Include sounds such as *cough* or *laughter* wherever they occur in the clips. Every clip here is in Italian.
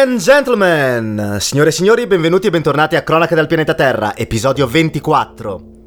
And gentlemen, signore e signori, benvenuti e bentornati a Cronache dal pianeta Terra, episodio 24.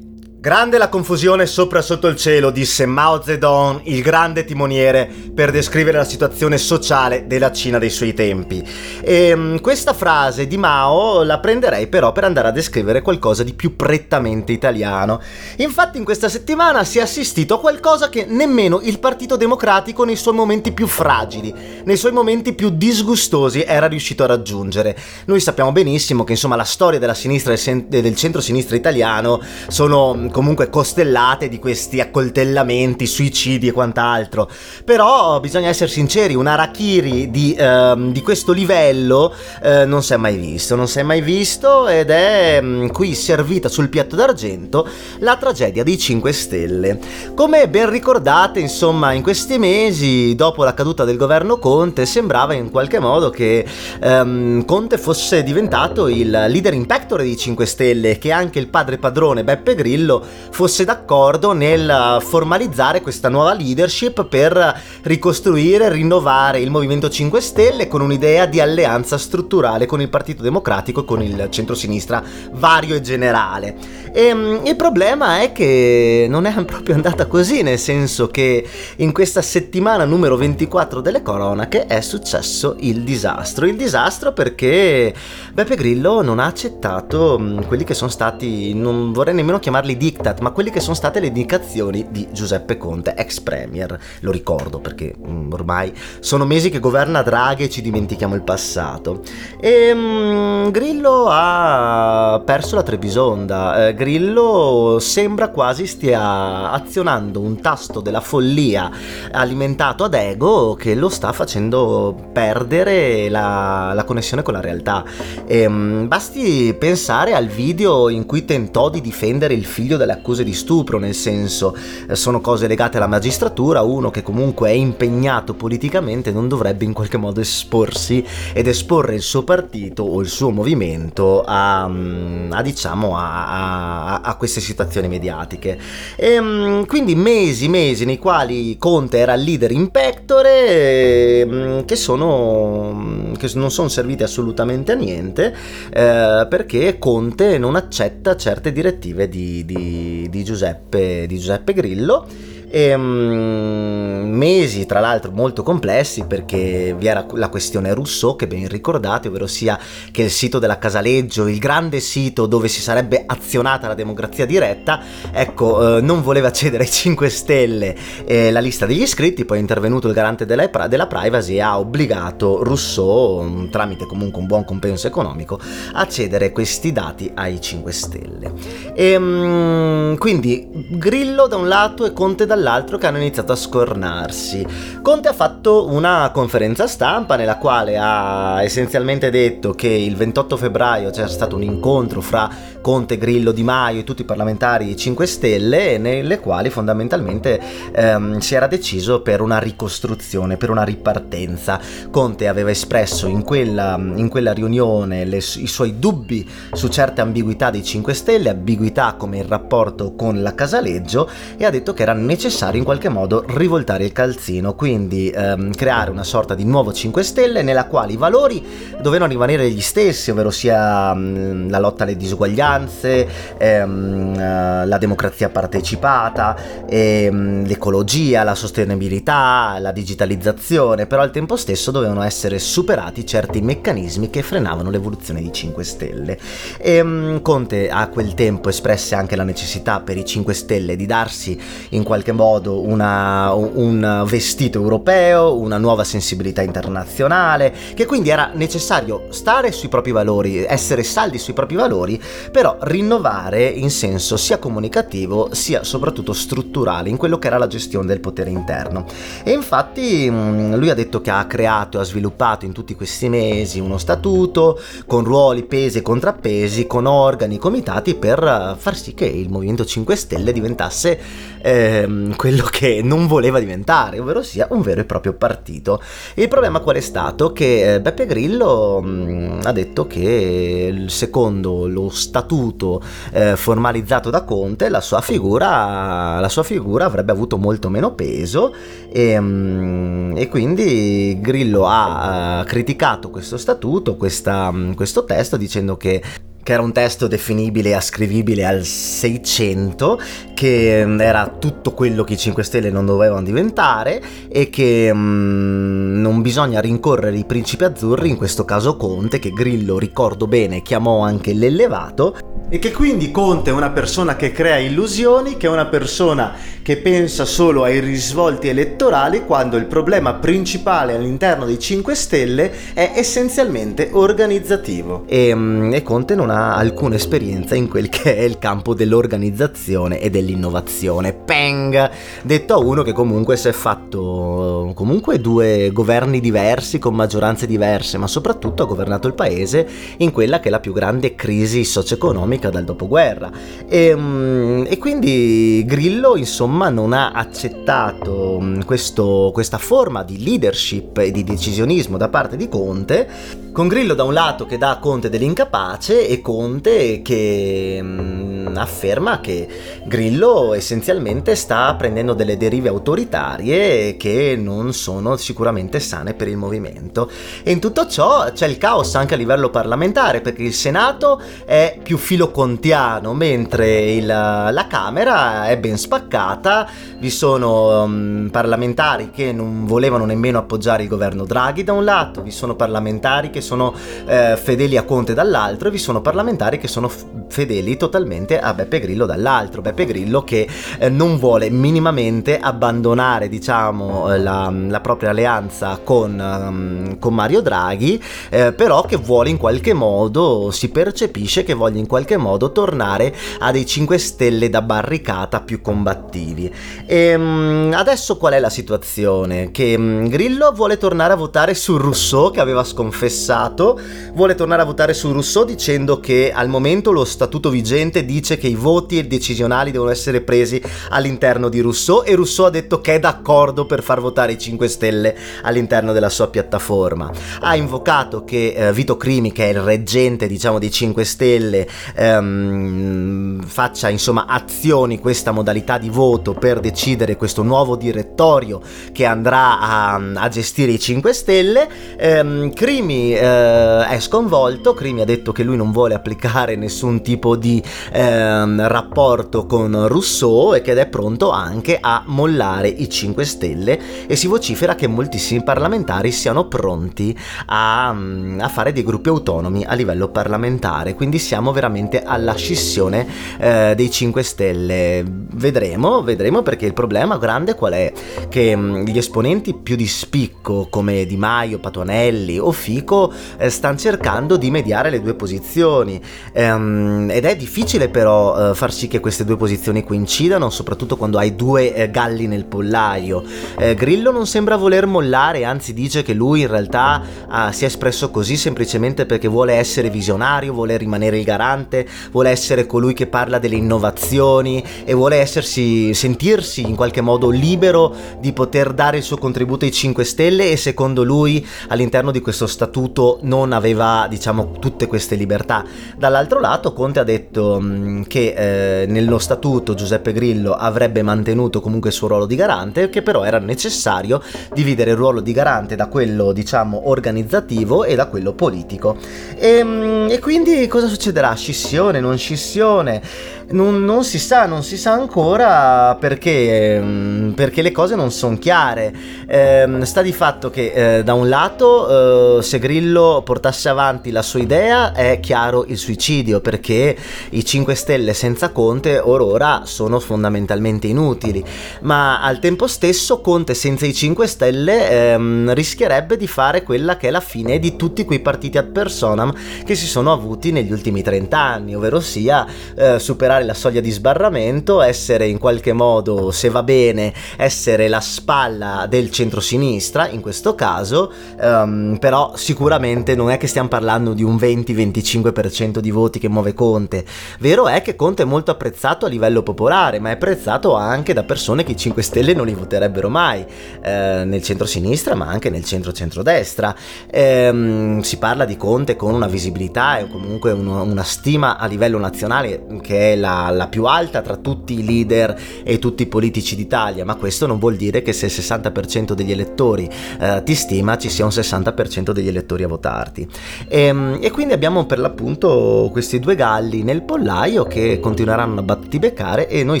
Grande la confusione sopra sotto il cielo, disse Mao Zedong, il grande timoniere, per descrivere la situazione sociale della Cina dei suoi tempi. E um, questa frase di Mao la prenderei però per andare a descrivere qualcosa di più prettamente italiano. Infatti in questa settimana si è assistito a qualcosa che nemmeno il Partito Democratico nei suoi momenti più fragili, nei suoi momenti più disgustosi era riuscito a raggiungere. Noi sappiamo benissimo che insomma la storia della sinistra e del centro-sinistra italiano sono comunque costellate di questi accoltellamenti, suicidi e quant'altro. Però bisogna essere sinceri, un Arakiri di, ehm, di questo livello eh, non si è mai visto, non si è mai visto ed è mh, mm, qui servita sul piatto d'argento la tragedia dei 5 Stelle. Come ben ricordate, insomma, in questi mesi, dopo la caduta del governo Conte, sembrava in qualche modo che ehm, Conte fosse diventato il leader in pectore dei 5 Stelle, che anche il padre padrone Beppe Grillo fosse d'accordo nel formalizzare questa nuova leadership per ricostruire, rinnovare il Movimento 5 Stelle con un'idea di alleanza strutturale con il Partito Democratico e con il centrosinistra vario e generale. E, ehm, il problema è che non è *laughs* proprio andata così, nel senso che in questa settimana numero 24 delle cronache è successo il disastro. Il disastro perché Beppe Grillo non ha accettato mm, quelli che sono stati, non vorrei nemmeno chiamarli diktat, ma quelle che sono state le indicazioni di Giuseppe Conte, ex premier, lo ricordo perché um, ormai sono mesi che governa Draghi e ci dimentichiamo il passato. E um, Grillo ha perso la Trebisonda, eh, Grillo sembra quasi stia azionando un tasto della follia alimentato ad ego che lo sta facendo perdere la, la connessione con la realtà. E, um, basti pensare al video in cui tentò di difendere il figlio della accuse di stupro, nel senso eh, sono cose legate alla magistratura, uno che comunque è impegnato politicamente non dovrebbe in qualche modo esporsi ed esporre il suo partito o il suo movimento a, mm, a diciamo a, a, a, queste situazioni mediatiche. E, mm, quindi mesi, mesi nei quali Conte era il leader in pectore mm, che sono che non sono serviti assolutamente a niente eh, perché Conte non accetta certe direttive di, di di, Giuseppe, di Giuseppe Grillo e, um, mesi tra l'altro molto complessi perché vi era la questione Rousseau che ben ricordate, ovvero sia che il sito della Casaleggio, il grande sito dove si sarebbe azionata la democrazia diretta, ecco, eh, non voleva cedere ai 5 Stelle eh, la lista degli iscritti, poi è intervenuto il garante della, della privacy e ha obbligato Rousseau, mm, tramite comunque un buon compenso economico, a cedere questi dati ai 5 Stelle. E, um, quindi Grillo da un lato e Conte dall'altro dall'altro che hanno iniziato a scornarsi. Conte ha fatto una conferenza stampa nella quale ha essenzialmente detto che il 28 febbraio c'era stato un incontro fra Conte, Grillo, Di Maio e tutti i parlamentari 5 Stelle nelle quali fondamentalmente ehm, si era deciso per una ricostruzione, per una ripartenza. Conte aveva espresso in quella, in quella riunione le, i suoi dubbi su certe ambiguità dei 5 Stelle, ambiguità come il rapporto con la Casaleggio e ha detto che era necessario in qualche modo rivoltare il calzino, quindi ehm, creare una sorta di nuovo 5 Stelle nella quale i valori dovevano rimanere gli stessi, ovvero sia mh, la lotta alle disuguaglianze, ehm, eh, la democrazia partecipata, ehm, l'ecologia, la sostenibilità, la digitalizzazione, però al tempo stesso dovevano essere superati certi meccanismi che frenavano l'evoluzione di 5 Stelle. E, ehm, Conte a quel tempo espresse anche la necessità per i 5 Stelle di darsi in qualche modo una, un vestito europeo, una nuova sensibilità internazionale, che quindi era necessario stare sui propri valori, essere saldi sui propri valori, però rinnovare in senso sia comunicativo sia soprattutto strutturale in quello che era la gestione del potere interno. E infatti mm, lui ha detto che ha creato e ha sviluppato in tutti questi mesi uno statuto con ruoli, pesi e contrappesi, con organi, comitati per far sì che il Movimento 5 Stelle diventasse ehm, quello che non voleva diventare, ovvero sia un vero e proprio partito. Il problema qual è stato? Che eh, Beppe Grillo um, ha detto che secondo lo statuto eh, formalizzato da Conte la sua, figura, la sua figura avrebbe avuto molto meno peso e, um, e quindi Grillo ha uh, criticato questo statuto, questa, questo testo dicendo che che era un testo definibile e ascrivibile al 600, che mm, era tutto quello che i 5 Stelle non dovevano diventare e che mm, non bisogna rincorrere i principi azzurri, in questo caso Conte, che Grillo, ricordo bene, chiamò anche l'elevato, e che quindi Conte è una persona che crea illusioni, che è una persona che pensa solo ai risvolti elettorali quando il problema principale all'interno dei 5 Stelle è essenzialmente organizzativo. E, mm, e Conte non ha alcuna esperienza in quel che è il campo dell'organizzazione e dell'innovazione. Peng! Detto a uno che comunque si è fatto comunque due governi diversi con maggioranze diverse, ma soprattutto ha governato il paese in quella che è la più grande crisi socio-economica economica dal dopoguerra. E, mm, e quindi Grillo, insomma, non ha accettato mm, questo, questa forma di leadership e di decisionismo da parte di Conte, con Grillo da un lato che dà Conte dell'incapace e Conte che mm, afferma che Grillo essenzialmente sta prendendo delle derive autoritarie che non sono sicuramente sane per il movimento. E in tutto ciò c'è il caos anche a livello parlamentare perché il Senato è più filo contiano, mentre il, la Camera è ben spaccata, vi sono um, parlamentari che non volevano nemmeno appoggiare il governo Draghi da un lato, vi sono parlamentari che sono eh, fedeli a Conte dall'altro e vi sono parlamentari che sono f- fedeli totalmente a Beppe Grillo dall'altro, Beppe Grillo che eh, non vuole minimamente abbandonare diciamo eh, la, la propria alleanza con, um, con Mario Draghi, eh, però che vuole in qualche modo, si percepisce che voglia in qualche modo tornare a dei 5 stelle da barricata più combattivi. E um, adesso qual è la situazione? Che um, Grillo vuole tornare a votare su Rousseau che aveva sconfessato, vuole tornare a votare su Rousseau dicendo che al momento lo statuto vigente dice che i voti decisionali devono essere presi all'interno di Rousseau e Rousseau ha detto che è d'accordo per far votare i 5 Stelle all'interno della sua piattaforma. Ha invocato che eh, Vito Crimi, che è il reggente diciamo dei 5 Stelle, ehm, faccia insomma azioni questa modalità di voto per decidere questo nuovo direttorio che andrà a, a gestire i 5 Stelle. Ehm, Crimi eh, è sconvolto, Crimi ha detto che lui non vuole applicare nessun tipo di ehm, rapporto con Rousseau e che è pronto anche a mollare i 5 Stelle. E si vocifera che moltissimi parlamentari siano pronti a, a fare dei gruppi autonomi a livello parlamentare, quindi siamo veramente alla scissione eh, dei 5 Stelle. Vedremo, vedremo perché il problema grande qual è? Che mh, gli esponenti più di spicco come Di Maio, Patuanelli o Fico eh, stanno cercando di mediare le due posizioni ehm, ed è difficile però eh, far sì che queste due posizioni coincidano, soprattutto quando hai due eh, galli nel pollaio. Eh, Grillo non sembra voler mollare, anzi dice che lui in realtà ah, si è espresso così semplicemente perché vuole essere visionario, vuole rimanere il garante, vuole essere colui che parla delle innovazioni e vuole essersi, sentirsi in qualche modo libero di poter dare il suo contributo ai 5 Stelle e secondo lui all'interno di questo statuto non aveva diciamo tutte queste libertà. Dall'altro lato Conte ha detto mm, che eh, nello statuto Giuseppe Grillo avrebbe mantenuto comunque il suo ruolo di garante che però era necessario dividere il ruolo di garante da quello diciamo organizzativo e da quello politico. E, mm, e quindi cosa succederà? Scissione, non scissione? Non, non, si sa, non si sa ancora perché, mm, perché le cose non sono chiare. Eh, sta di fatto che eh, da un lato eh, se Grillo portasse avanti la sua idea è chiaro il suicidio perché i 5 Stelle senza Conte or ora sono fondamentalmente inutili, ma al tempo stesso Conte senza i 5 Stelle ehm, rischierebbe di fare quella che è la fine di tutti quei partiti ad personam che si sono avuti negli ultimi 30 anni, ovvero sia eh, su superare la soglia di sbarramento, essere in qualche modo, se va bene, essere la spalla del centro-sinistra in questo caso, um, però sicuramente non è che stiamo parlando di un 20-25% di voti che muove Conte. Vero è che Conte è molto apprezzato a livello popolare, ma è apprezzato anche da persone che i 5 Stelle non li voterebbero mai, eh, nel centro-sinistra ma anche nel centro-centrodestra. Eh, si parla di Conte con una visibilità e comunque uno, una stima a livello nazionale che è la, la più alta tra tutti i leader e tutti i politici d'Italia, ma questo non vuol dire che se il 60% degli elettori eh, ti stima ci sia un 60% degli elettori a votarti. E, ehm, e, quindi abbiamo per l'appunto questi due galli nel pollaio che continueranno a battibeccare e noi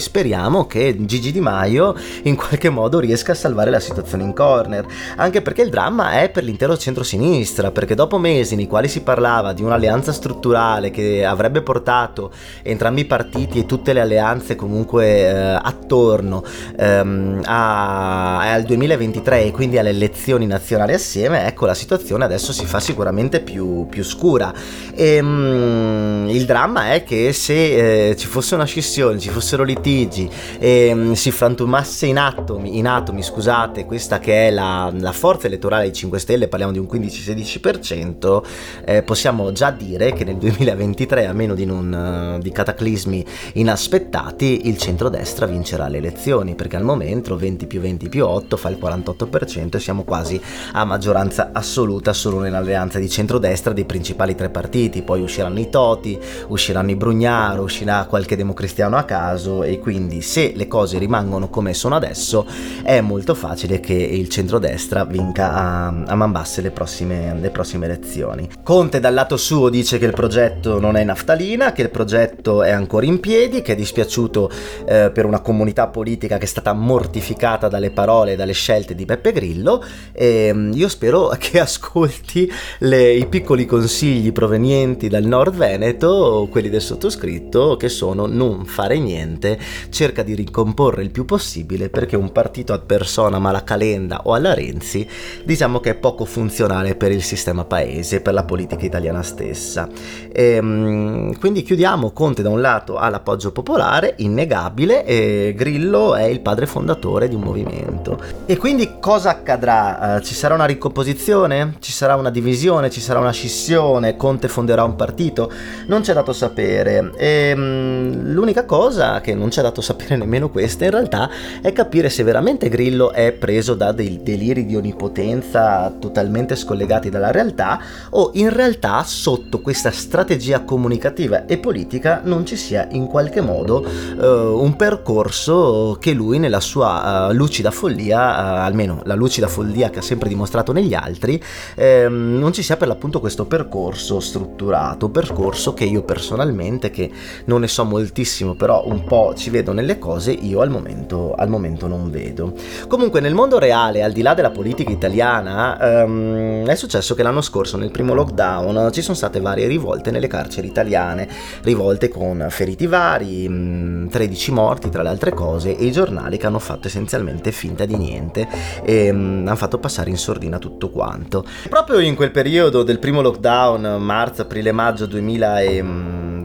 speriamo che Gigi Di Maio in qualche modo riesca a salvare la situazione in corner, anche perché il dramma è per l'intero centro-sinistra, perché dopo mesi nei quali si parlava di un'alleanza strutturale che avrebbe portato entrambi i partiti e tutte le alleanze comunque eh, attorno ehm, a, al 2023 e quindi alle elezioni nazionali assieme, ecco la situazione adesso si fa sicuramente più, più scura. E, ehm, mh, il dramma è che se eh, ci fosse una scissione, ci fossero litigi e mh, si frantumasse in atomi, in atomi scusate, questa che è la, la forza elettorale dei 5 Stelle, parliamo di un 15-16%, eh, possiamo già dire che nel 2023, a meno di, non, uh, di cataclismi inaspettati, il centrodestra vincerà le elezioni, perché al momento 20 più 20 più 8 fa il 48% e siamo quasi a maggioranza assoluta solo nell'alleanza di centrodestra dei principali tre partiti, poi usciranno i Toti, usciranno i Brugnaro, uscirà qualche democristiano a caso e quindi se le cose rimangono come sono adesso è molto facile che il centrodestra vinca a, a man basse le prossime, le prossime elezioni. Conte dal lato suo dice che il progetto non è naftalina, che il progetto è ancora in piedi, che è dispiaciuto eh, per una comunità politica che è stata mortificata dalle parole e dalle scelte di Beppe Grillo e mm, io spero *laughs* che ascolti le, i piccoli consigli provenienti dal nord Veneto, quelli del sottoscritto, che sono non fare niente, cerca di ricomporre il più possibile perché un partito ad persona ma alla Calenda o alla Renzi diciamo che è poco funzionale per il sistema paese, per la politica italiana stessa. E, ehm, quindi chiudiamo, Conte da un lato ha l'appoggio popolare, innegabile, e Grillo è il padre fondatore di un movimento. E quindi cosa accadrà? Uh, ci sarà una ricomposizione? Ci sarà una divisione? Ci sarà una scissione? Conte fonderà un partito? Non c'è dato sapere. E, um, l'unica cosa che non c'è dato sapere *laughs* nemmeno questa in realtà è capire se veramente Grillo è preso da dei deliri di onnipotenza totalmente scollegati dalla realtà o in realtà sotto questa strategia comunicativa e politica non ci sia in qualche modo uh, un percorso che lui nella sua uh, lucida follia, uh, almeno la lucida follia che ha sempre dimostrato negli altri, ehm, non ci sia per l'appunto questo percorso strutturato, percorso che io personalmente, che non ne so moltissimo, però un po' ci vedo nelle cose, io al momento, al momento non vedo. Comunque nel mondo reale, al di là della politica italiana, um, è successo che l'anno scorso, nel primo lockdown, ci sono state varie rivolte nelle carceri italiane, rivolte con feriti vari, 13 mm, morti tra le altre cose, e i giornali che hanno fatto essenzialmente finta di niente e um, hanno fatto passare in sordina tutto quanto. Proprio in quel periodo del primo lockdown, marzo, aprile, maggio 2000 e,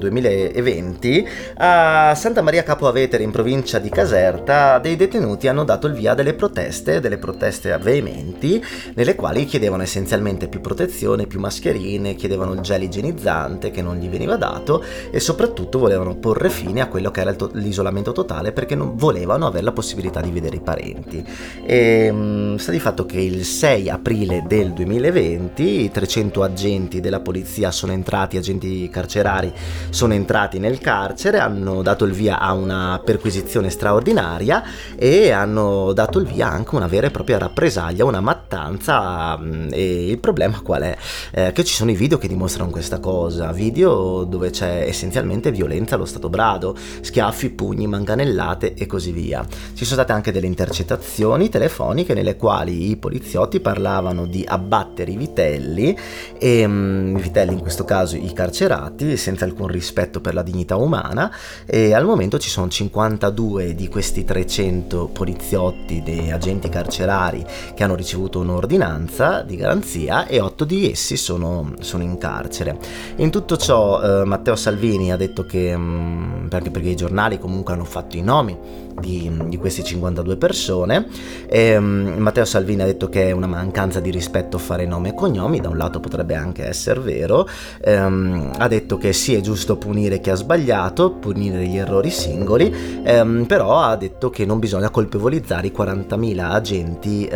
2020, a Santa Maria Capo Avetere in provincia di Caserta dei detenuti hanno dato il via delle proteste, delle proteste veementi, nelle quali chiedevano essenzialmente più protezione, più mascherine, chiedevano il gel igienizzante che non gli veniva dato e soprattutto volevano porre fine a quello che era to- l'isolamento totale perché non volevano avere la possibilità di vedere i parenti. E mh, sta di fatto che il 6 aprile del 2020 300 agenti della polizia sono entrati, agenti carcerari sono entrati nel carcere, hanno dato il via a una perquisizione straordinaria e hanno dato il via anche a una vera e propria rappresaglia, una mattanza mm, e il problema qual è? Eh, che ci sono i video che dimostrano questa cosa, video dove c'è essenzialmente violenza allo stato brado, schiaffi, pugni, manganellate e così via. Ci sono state anche delle intercettazioni telefoniche nelle quali i poliziotti parlavano di abbattere i vitelli e um, i vitelli in questo caso i carcerati senza alcun rischio rispetto per la dignità umana e al momento ci sono 52 di questi 300 poliziotti, dei agenti carcerari che hanno ricevuto un'ordinanza di garanzia e 8 di essi sono, sono in carcere. In tutto ciò eh, Matteo Salvini ha detto che, mh, mm, perché, perché i giornali comunque hanno fatto i nomi di, di queste 52 persone, e, um, Matteo Salvini ha detto che è una mancanza di rispetto fare nome e cognomi, da un lato potrebbe anche essere vero, um, ha detto che sì è giusto punire chi ha sbagliato, punire gli errori singoli, um, però ha detto che non bisogna colpevolizzare i 40.000 agenti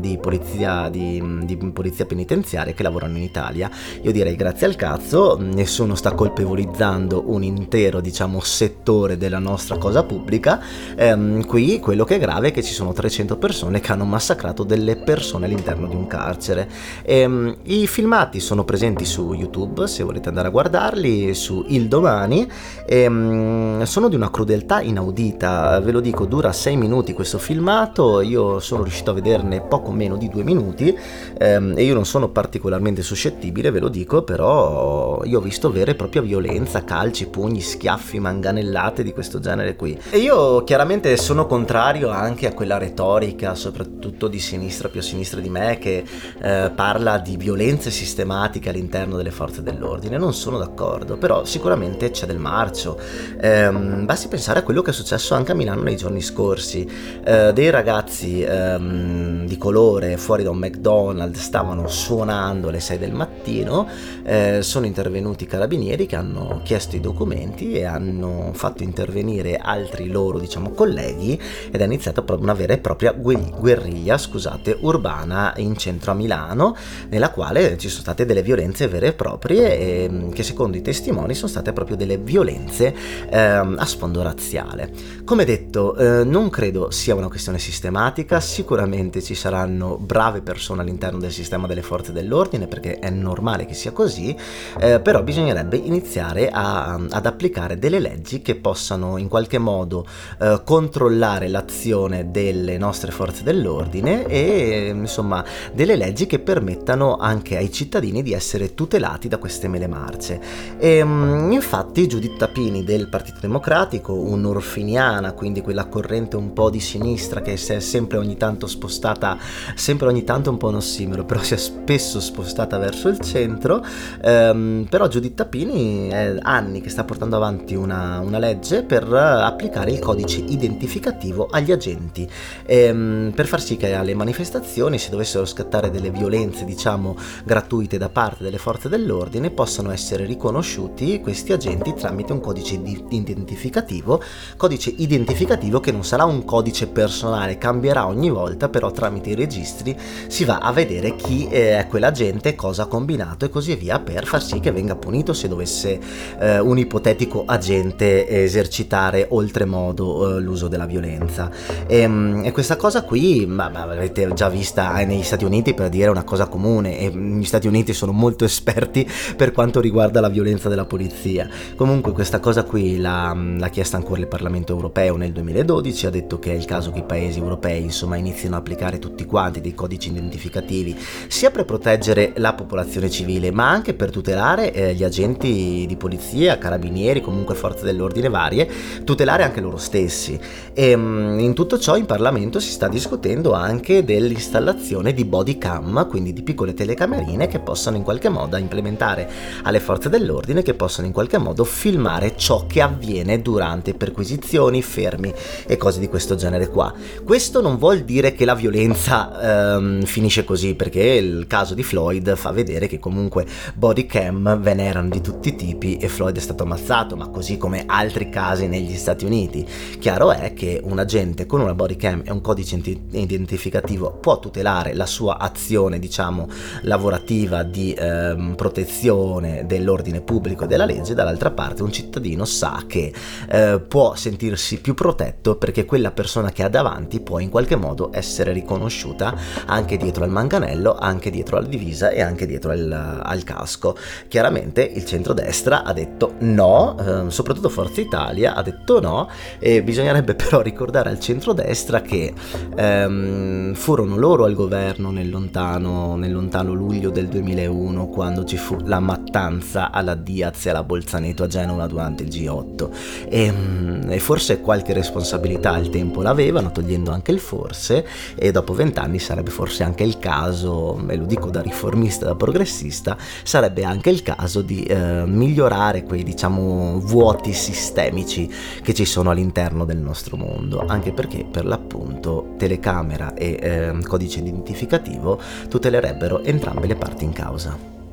di polizia, di, di polizia penitenziaria che lavorano in Italia. Io direi grazie al cazzo, nessuno sta colpevolizzando un intero diciamo settore della nostra cosa pubblica ehm, qui quello che è grave è che ci sono 300 persone che hanno massacrato delle persone all'interno di un carcere. Ehm, I filmati sono presenti su YouTube se volete andare a guardarli, su Il Domani, ehm, sono di una crudeltà inaudita, ve lo dico, dura 6 minuti questo filmato, io sono riuscito a vederne poco meno di 2 minuti ehm, e io non sono particolarmente suscettibile, ve lo dico, però io ho visto vera e propria violenza, calci, pugni, schiaffi, manganellate di questo genere qui. E io chiaramente chiaramente sono contrario anche a quella retorica, soprattutto di sinistra più a sinistra di me, che eh, parla di violenze sistematiche all'interno delle forze dell'ordine. Non sono d'accordo, però sicuramente c'è del marcio. Eh, basti pensare a quello che è successo anche a Milano nei giorni scorsi. Eh, dei ragazzi ehm, di colore fuori da un McDonald's stavano suonando alle 6 del mattino, eh, sono intervenuti i carabinieri che hanno chiesto i documenti e hanno fatto intervenire altri loro, diciamo, diciamo colleghi ed è iniziata una vera e propria guerriglia scusate, urbana in centro a Milano nella quale ci sono state delle violenze vere e proprie e, mm, che secondo i testimoni sono state proprio delle violenze ehm, a sfondo razziale. Come detto eh, non credo sia una questione sistematica, sicuramente ci saranno brave persone all'interno del sistema delle forze dell'ordine perché è normale che sia così, eh, però bisognerebbe iniziare a, ad applicare delle leggi che possano in qualche modo eh, controllare l'azione delle nostre forze dell'ordine e insomma delle leggi che permettano anche ai cittadini di essere tutelati da queste mele marce. E, ehm, infatti Giuditta Tapini del Partito Democratico, un'orfiniana, quindi quella corrente un po' di sinistra che si è sempre ogni tanto spostata, sempre ogni tanto un po' un ossimero, però si è spesso spostata verso il centro, ehm, però Giuditta Tapini è anni che sta portando avanti una, una legge per applicare il codice identificativo agli agenti ehm, per far sì che alle manifestazioni se dovessero scattare delle violenze diciamo gratuite da parte delle forze dell'ordine possano essere riconosciuti questi agenti tramite un codice di identificativo codice identificativo che non sarà un codice personale cambierà ogni volta però tramite i registri si va a vedere chi è quell'agente cosa ha combinato e così via per far sì che venga punito se dovesse eh, un ipotetico agente esercitare oltremodo l'uso della violenza. E, ehm, e questa cosa qui, ma, ma l'avete già vista negli Stati Uniti per dire una cosa comune, e gli Stati Uniti sono molto esperti per quanto riguarda la violenza della polizia. Comunque questa cosa qui l'ha, l'ha chiesta ancora il Parlamento europeo nel 2012, ha detto che è il caso che i paesi europei insomma inizino a applicare tutti quanti dei codici identificativi, sia per proteggere la popolazione civile, ma anche per tutelare eh, gli agenti di polizia, carabinieri, comunque forze dell'ordine varie, tutelare anche loro stessi stessi. E ehm, in tutto ciò in Parlamento si sta discutendo anche dell'installazione di body cam, quindi di piccole telecamerine che possano in qualche modo implementare alle forze dell'ordine, che possano in qualche modo filmare ciò che avviene durante perquisizioni, fermi e cose di questo genere qua. Questo non vuol dire che la violenza ehm, finisce così, perché il caso di Floyd fa vedere che comunque body cam ve n'erano di tutti i tipi e Floyd è stato ammazzato, ma così come altri casi negli Stati Uniti. Chiaro chiaro è che un agente con una body cam e un codice identificativo può tutelare la sua azione, diciamo, lavorativa di ehm, protezione dell'ordine pubblico e della legge, dall'altra parte un cittadino sa che eh, può sentirsi più protetto perché quella persona che ha davanti può in qualche modo essere riconosciuta anche dietro al manganello, anche dietro alla divisa e anche dietro al, al casco. Chiaramente il centrodestra ha detto no, eh, soprattutto Forza Italia ha detto no e bisogna bisognerebbe però ricordare al centrodestra che ehm, furono loro al governo nel lontano, nel lontano, luglio del 2001 quando ci fu la mattanza alla Diaz e alla Bolzaneto a Genova durante il G8 e, mm, e forse qualche responsabilità al tempo l'avevano, togliendo anche il forse, e dopo vent'anni sarebbe forse anche il caso, e lo dico da riformista, da progressista, sarebbe anche il caso di eh, migliorare quei diciamo vuoti sistemici che ci sono all'interno del nostro mondo, anche perché per l'appunto telecamera e eh, codice identificativo tutelerebbero entrambe le parti in causa.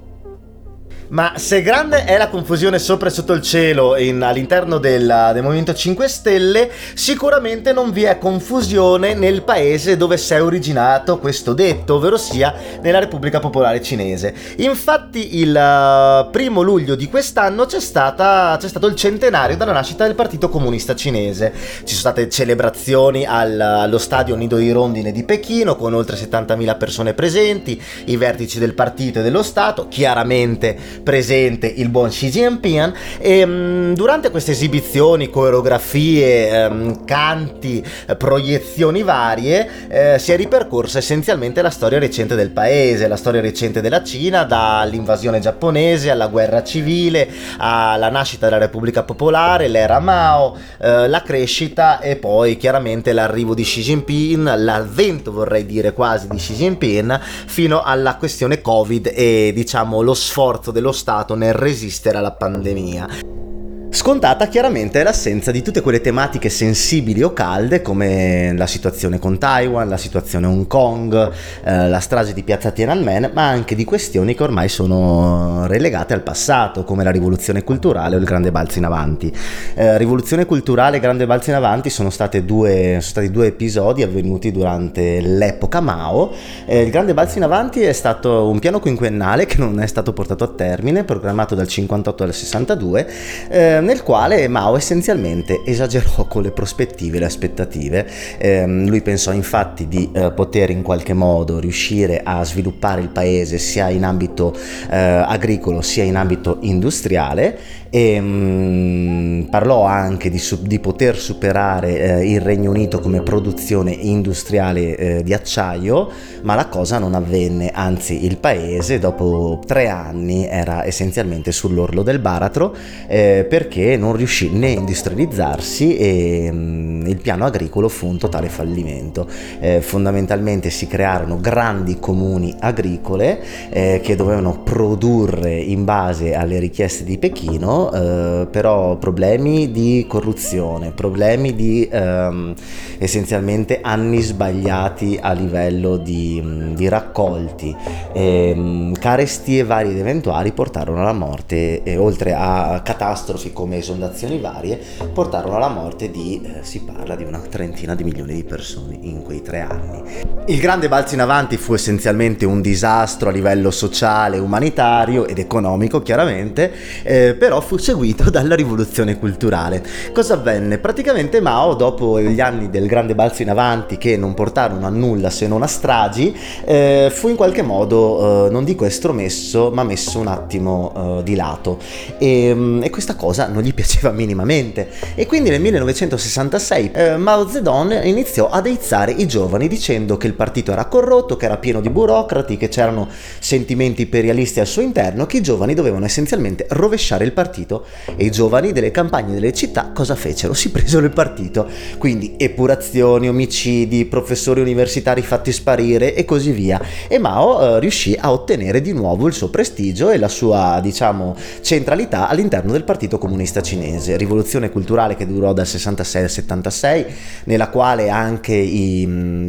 Ma se grande è la confusione sopra e sotto il cielo in, all'interno del, del, Movimento 5 Stelle, sicuramente non vi è confusione nel paese dove si è originato questo detto, ovvero sia nella Repubblica Popolare Cinese. Infatti il uh, primo luglio di quest'anno c'è, stata, c'è, stato il centenario della nascita del Partito Comunista Cinese. Ci sono state celebrazioni al, allo stadio Nido di Rondine di Pechino con oltre 70.000 persone presenti, i vertici del partito e dello Stato, chiaramente presente il buon Xi Jinping. E mh, durante queste esibizioni, coreografie, mh, canti, proiezioni varie eh, si è ripercorsa essenzialmente la storia recente del paese, la storia recente della Cina dall'invasione giapponese alla guerra civile, alla nascita della Repubblica Popolare, l'era Mao, eh, la crescita e poi chiaramente l'arrivo di Xi Jinping, l'avvento vorrei dire quasi di Xi Jinping fino alla questione Covid e diciamo lo sforzo dello Stato nel resistere alla pandemia. Scontata chiaramente è l'assenza di tutte quelle tematiche sensibili o calde come la situazione con Taiwan, la situazione Hong Kong, eh, la strage di piazza Tiananmen, ma anche di questioni che ormai sono relegate al passato come la rivoluzione culturale o il grande balzo in avanti. Eh, rivoluzione culturale e grande balzo in avanti sono, due, sono, stati due episodi avvenuti durante l'epoca Mao. Eh, il grande balzo in avanti è stato un piano quinquennale che non è stato portato a termine, programmato dal 58 al 62 nel quale Mao essenzialmente esagerò con le prospettive e le aspettative. Eh, lui pensò infatti di eh, poter in qualche modo riuscire a sviluppare il paese sia in ambito eh, agricolo sia in ambito industriale e mh, mm, parlò anche di, di poter superare eh, il Regno Unito come produzione industriale eh, di acciaio, ma la cosa non avvenne, anzi il paese dopo tre anni era essenzialmente sull'orlo del baratro eh, perché non riuscì né a industrializzarsi e mh, mm, il piano agricolo fu un totale fallimento. Eh, fondamentalmente si crearono grandi comuni agricole eh, che dovevano produrre in base alle richieste di Pechino eh, però problemi di corruzione, problemi di ehm, essenzialmente anni sbagliati a livello di, mm, di raccolti, ehm, carestie varie ed eventuali portarono alla morte, e oltre a catastrofi come esondazioni varie, portarono alla morte di, eh, si parla di una trentina di milioni di persone in quei tre anni. Il grande balzo in avanti fu essenzialmente un disastro a livello sociale, umanitario ed economico chiaramente, eh, però fu fu seguito dalla rivoluzione culturale. Cosa avvenne? Praticamente Mao, dopo gli anni del grande balzo in avanti che non portarono a nulla se non a stragi, eh, fu in qualche modo, eh, non dico estromesso, ma messo un attimo eh, di lato. E, mm, e, questa cosa non gli *laughs* piaceva minimamente. E quindi nel 1966 eh, Mao Zedong iniziò ad eizzare i giovani dicendo che il partito era corrotto, che era pieno di burocrati, che c'erano sentimenti imperialisti al suo interno, che i giovani dovevano essenzialmente rovesciare il partito partito e i giovani delle campagne delle città cosa fecero? Si presero il partito, quindi epurazioni, omicidi, professori universitari fatti sparire e così via. E Mao eh, riuscì a ottenere di nuovo il suo prestigio e la sua, diciamo, centralità all'interno del Partito Comunista Cinese. Rivoluzione culturale che durò dal 66 al 76, nella quale anche i,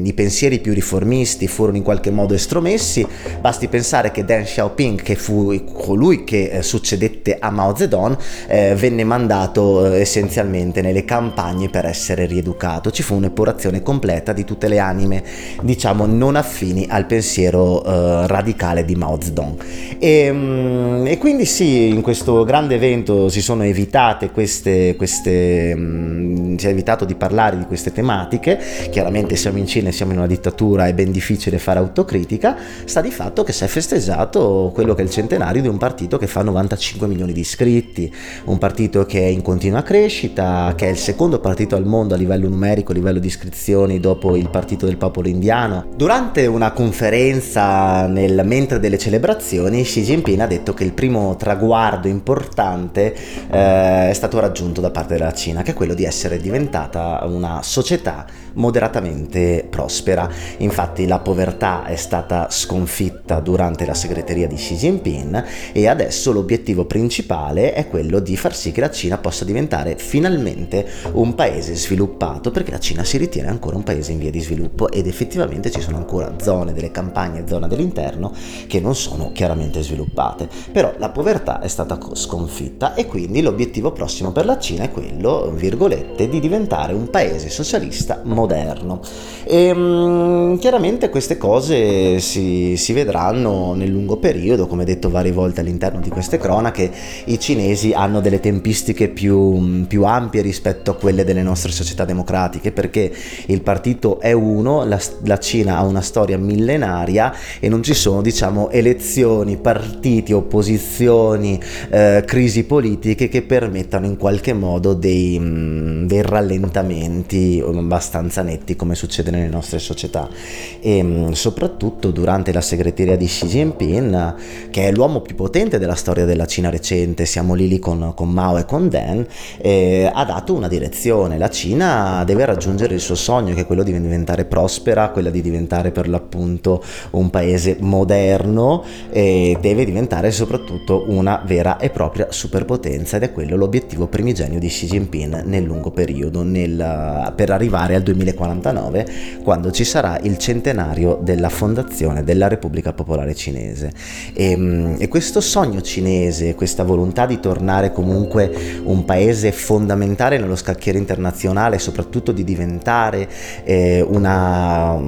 i pensieri più riformisti furono in qualche modo estromessi. Basti pensare che Deng Xiaoping, che fu colui che eh, succedette a Mao Zedong, Don eh, venne mandato eh, essenzialmente nelle campagne per essere rieducato. Ci fu un'epurazione completa di tutte le anime, diciamo, non affini al pensiero eh, radicale di Mao Zedong. E, mm, e, quindi sì, in questo grande evento si sono evi- evitate queste, queste mh, mm, si è evitato di parlare di queste tematiche, chiaramente siamo in Cina e siamo in una dittatura, è ben difficile fare autocritica, sta di fatto che si è festeggiato quello che è il centenario di un partito che fa 95 milioni di iscritti, un partito che è in continua crescita, che è il secondo partito al mondo a livello numerico, a livello di iscrizioni dopo il partito del popolo indiano. Durante una conferenza nel mentre delle celebrazioni Xi Jinping ha detto che il primo traguardo importante eh, è stato raggiunto da parte della Cina, che è quello di essere diventata una società moderatamente prospera. Infatti la povertà è stata sconfitta durante la segreteria di Xi Jinping e adesso l'obiettivo principale è quello di far sì che la Cina possa diventare finalmente un paese sviluppato, perché la Cina si ritiene ancora un paese in via di sviluppo ed effettivamente ci sono ancora zone delle campagne, zone dell'interno che non sono chiaramente sviluppate. Però la povertà è stata sconfitta e quindi l'obiettivo prossimo per la Cina è quello, virgolette, di diventare un paese socialista moderno. E um, chiaramente queste cose si, si, vedranno nel lungo periodo, come detto varie volte all'interno di queste cronache, i cinesi hanno delle tempistiche più, più ampie rispetto a quelle delle nostre società democratiche, perché il partito è uno, la, la Cina ha una storia millenaria e non ci sono diciamo elezioni, partiti, opposizioni, eh, crisi politiche che permettano in qualche modo dei, dei rallentamenti abbastanza abbastanza netti come succede nelle nostre società. E mm, soprattutto durante la segreteria di Xi Jinping che è l'uomo più potente della storia della Cina recente, siamo lì lì con, con Mao e con Deng, eh, ha dato una direzione, la Cina deve raggiungere il suo sogno che è quello di diventare prospera, quella di diventare per l'appunto un paese moderno e deve diventare soprattutto una vera e propria superpotenza ed è quello l'obiettivo primigenio di Xi Jinping nel lungo periodo nel, per arrivare al 2020 2049, quando ci sarà il centenario della fondazione della Repubblica Popolare Cinese. E, mm, e questo sogno cinese, questa volontà di tornare comunque un paese fondamentale nello scacchiere internazionale, soprattutto di diventare eh, una,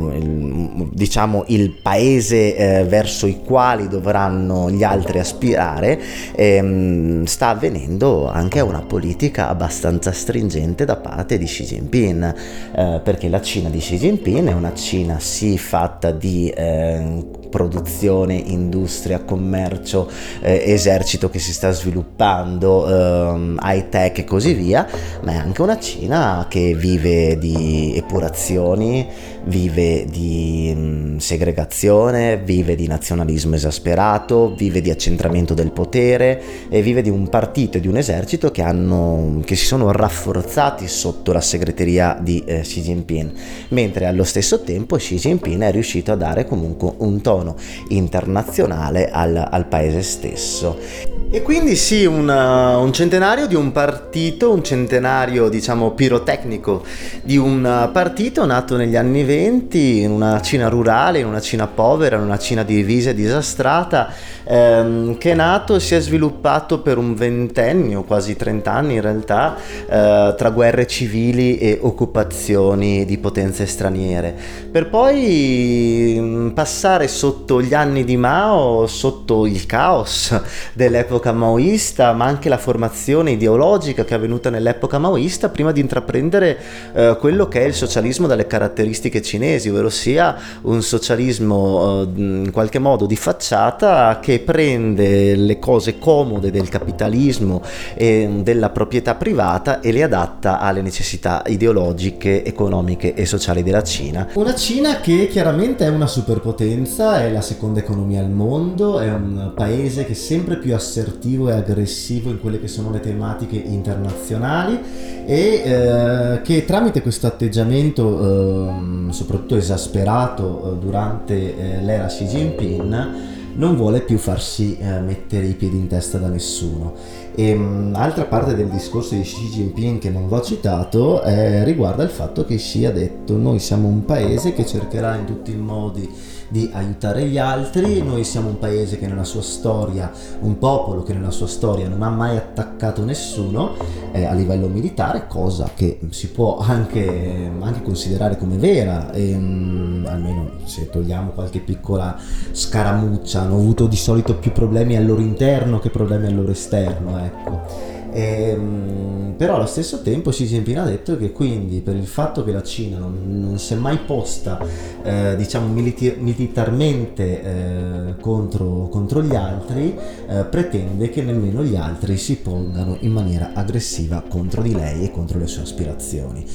diciamo, il paese eh, verso i quali dovranno gli altri aspirare, eh, sta avvenendo anche una politica abbastanza stringente da parte di Xi Jinping. Eh, perché la Cina di Xi Jinping è una Cina sì fatta di eh, produzione, industria, commercio, eh, esercito che si sta sviluppando, eh, high tech e così via, ma è anche una Cina che vive di epurazioni, vive di mh, mm, segregazione, vive di nazionalismo esasperato, vive di accentramento del potere e vive di un partito e di un esercito che, hanno, che si sono rafforzati sotto la segreteria di eh, Xi Jinping, mentre allo stesso tempo Xi Jinping è riuscito a dare comunque un tono internazionale al, al paese stesso. E quindi sì, una, un centenario di un partito, un centenario diciamo pirotecnico di un partito nato negli anni 20 in una Cina rurale, in una Cina povera, in una Cina divisa e disastrata, ehm, che è nato e si è sviluppato per un ventennio, quasi trent'anni in realtà, eh, tra guerre civili e occupazioni di potenze straniere, per poi mm, passare sotto gli anni di Mao, sotto il caos dell'epoca nell'epoca maoista, ma anche la formazione ideologica che è avvenuta nell'epoca maoista prima di intraprendere eh, quello che è il socialismo dalle caratteristiche cinesi, ovvero sia un socialismo eh, in qualche modo di facciata che prende le cose comode del capitalismo e della proprietà privata e le adatta alle necessità ideologiche, economiche e sociali della Cina. Una Cina che chiaramente è una superpotenza, è la seconda economia al mondo, è un paese che sempre più assertiva assertivo e aggressivo in quelle che sono le tematiche internazionali e eh, che tramite questo atteggiamento eh, soprattutto esasperato eh, durante eh, l'era Xi Jinping non vuole più farsi eh, mettere i piedi in testa da nessuno. E um, altra parte del discorso di Xi Jinping che non ho citato riguarda il fatto che Xi ha detto noi siamo un paese che cercherà in tutti i modi di aiutare gli altri. Noi siamo un paese che nella sua storia, un popolo che nella sua storia non ha mai attaccato nessuno eh, a livello militare, cosa che si può anche, anche considerare come vera, e, um, almeno se togliamo qualche piccola scaramuccia, hanno avuto di solito più problemi al loro interno che problemi al loro esterno. Ecco. E, ehm, però allo stesso tempo Xi Jinping ha detto che quindi per il fatto che la Cina non, non si è mai posta eh, diciamo militi- militarmente eh, contro, contro, gli altri, eh, pretende che nemmeno gli altri si pongano in maniera aggressiva contro di lei e contro le sue aspirazioni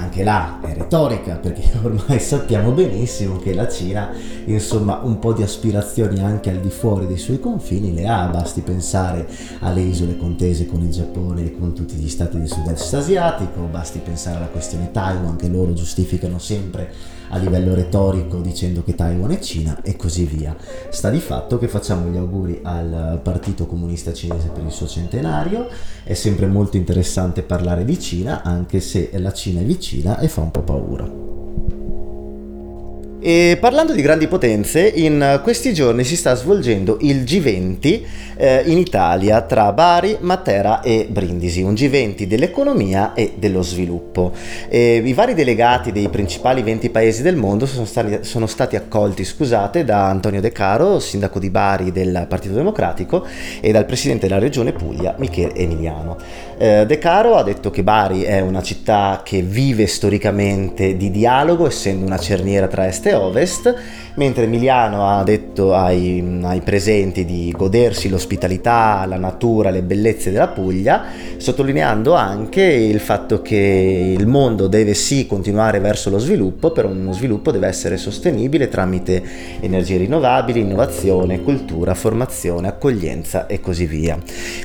anche là è retorica perché *laughs* ormai sappiamo benissimo che la Cina insomma un po' di aspirazioni anche al di fuori dei suoi confini le ha, basti pensare alle isole contese con il Giappone e con tutti gli stati del sud-est asiatico, basti pensare alla questione Taiwan che loro giustificano sempre a livello retorico dicendo che Taiwan è Cina e così via. Sta di fatto che facciamo gli auguri al Partito Comunista Cinese per il suo centenario, è sempre molto interessante parlare di Cina anche se la Cina è vicina e fa un po' paura. E parlando di grandi potenze, in questi giorni si sta svolgendo il G20 eh, in Italia tra Bari, Matera e Brindisi, un G20 dell'economia e dello sviluppo. E I vari delegati dei principali 20 paesi del mondo sono stati, sono stati accolti scusate, da Antonio De Caro, sindaco di Bari del Partito Democratico, e dal presidente della regione Puglia, Michele Emiliano. Eh, De Caro ha detto che Bari è una città che vive storicamente di dialogo, essendo una cerniera tra est e ovest, mentre Emiliano ha detto ai, ai presenti di godersi l'ospitalità, la natura, le bellezze della Puglia, sottolineando anche il fatto che il mondo deve sì continuare verso lo sviluppo, però uno sviluppo deve essere sostenibile tramite energie rinnovabili, innovazione, cultura, formazione, accoglienza e così via.